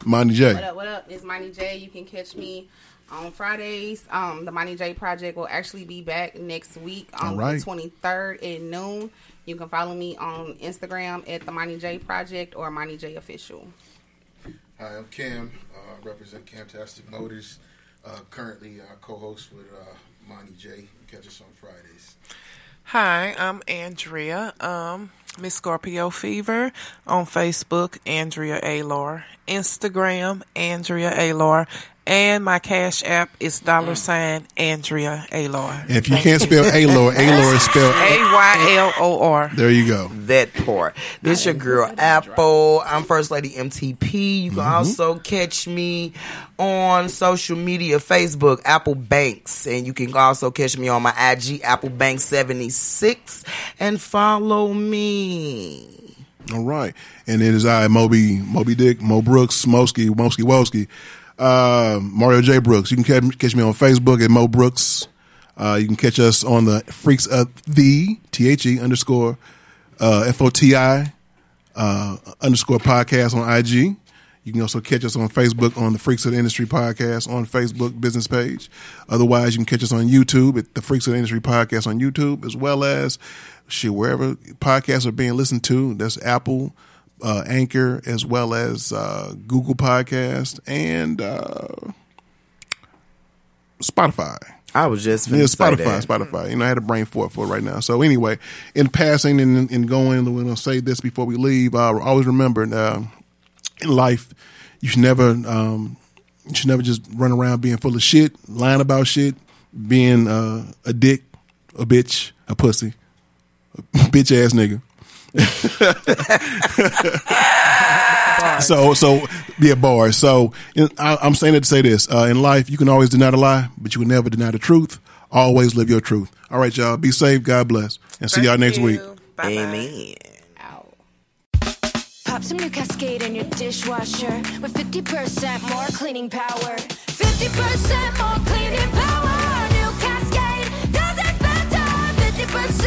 Moni J. What up? What up? It's Moni J. You can catch me on Fridays. Um, the Moni J Project will actually be back next week on All right. the twenty third at noon. You can follow me on Instagram at the Moni J Project or Moni J Official. Hi, I'm Kam. Represent Camtastic Motors. Uh, currently, uh, co-host with uh, Moni J. Catch us on Fridays. Hi, I'm Andrea. Um, Miss Scorpio Fever on Facebook, Andrea Aylor. Instagram, Andrea Aylor. And my cash app is dollar sign Andrea Aylor. And if you can't spell Aylor, Aylor is spelled. A Y L O R. There you go. That part. This your girl Apple. I'm First Lady MTP. You can Mm-hmm. also catch me on social media, Facebook, Apple Banks, and you can also catch me on my IG, Apple Banks 76, and follow me. All right. And it is I, Moby, Moby Dick, Moe Brux, Mosky, Mosky Woski, uh, Mario J. Brooks. You can catch, me on Facebook at Moe Brux. Uh, you can catch us on the Freaks of the T-H-E underscore, uh, F-O-T-I, uh, underscore podcast on IG. You can also catch us on Facebook on the Freaks of the Industry podcast on Facebook business page. Otherwise, you can catch us on YouTube at the Freaks of the Industry podcast on YouTube, as well as shit wherever podcasts are being listened to. That's Apple, uh, Anchor, as well as uh, Google Podcast and uh, Spotify. I was just Yeah, Spotify. Spotify. You know, I had a brain for it for it right now. So anyway, in passing and in going, we're gonna say this before we leave. Uh, always remember, uh, in life, you should never, um, you should never just run around being full of shit, lying about shit, being uh, a dick, a bitch, a pussy, a bitch ass nigga. So so be a bar. So in, I, I'm saying it to say this: uh, in life, you can always deny the lie, but you can never deny the truth. Always live your truth. All right, y'all. Be safe. God bless, and see y'all next week. Amen. Pop some new Cascade in your dishwasher with 50% more cleaning power. 50% more cleaning power. New Cascade does it better. 50%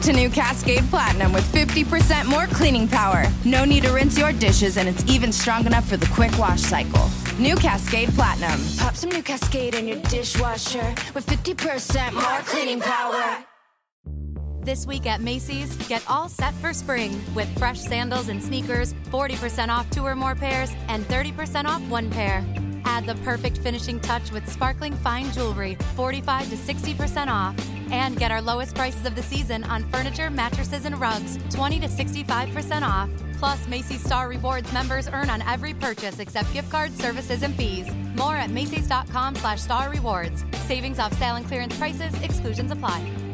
Switch to to new Cascade Platinum with 50% more cleaning power. No need to rinse your dishes, and it's even strong enough for the quick wash cycle. New Cascade Platinum. Pop some new Cascade in your dishwasher with 50% more cleaning power. This week at Macy's, get all set for spring with fresh sandals and sneakers, 40% off two or more pairs, and 30% off one pair. Add the perfect finishing touch with sparkling fine jewelry, 45 to 60% off. And get our lowest prices of the season on furniture, mattresses, and rugs, 20 to 65% off. Plus, Macy's Star Rewards members earn on every purchase except gift cards, services, and fees. More at Macy's.com slash star rewards. Savings off sale and clearance prices, exclusions apply.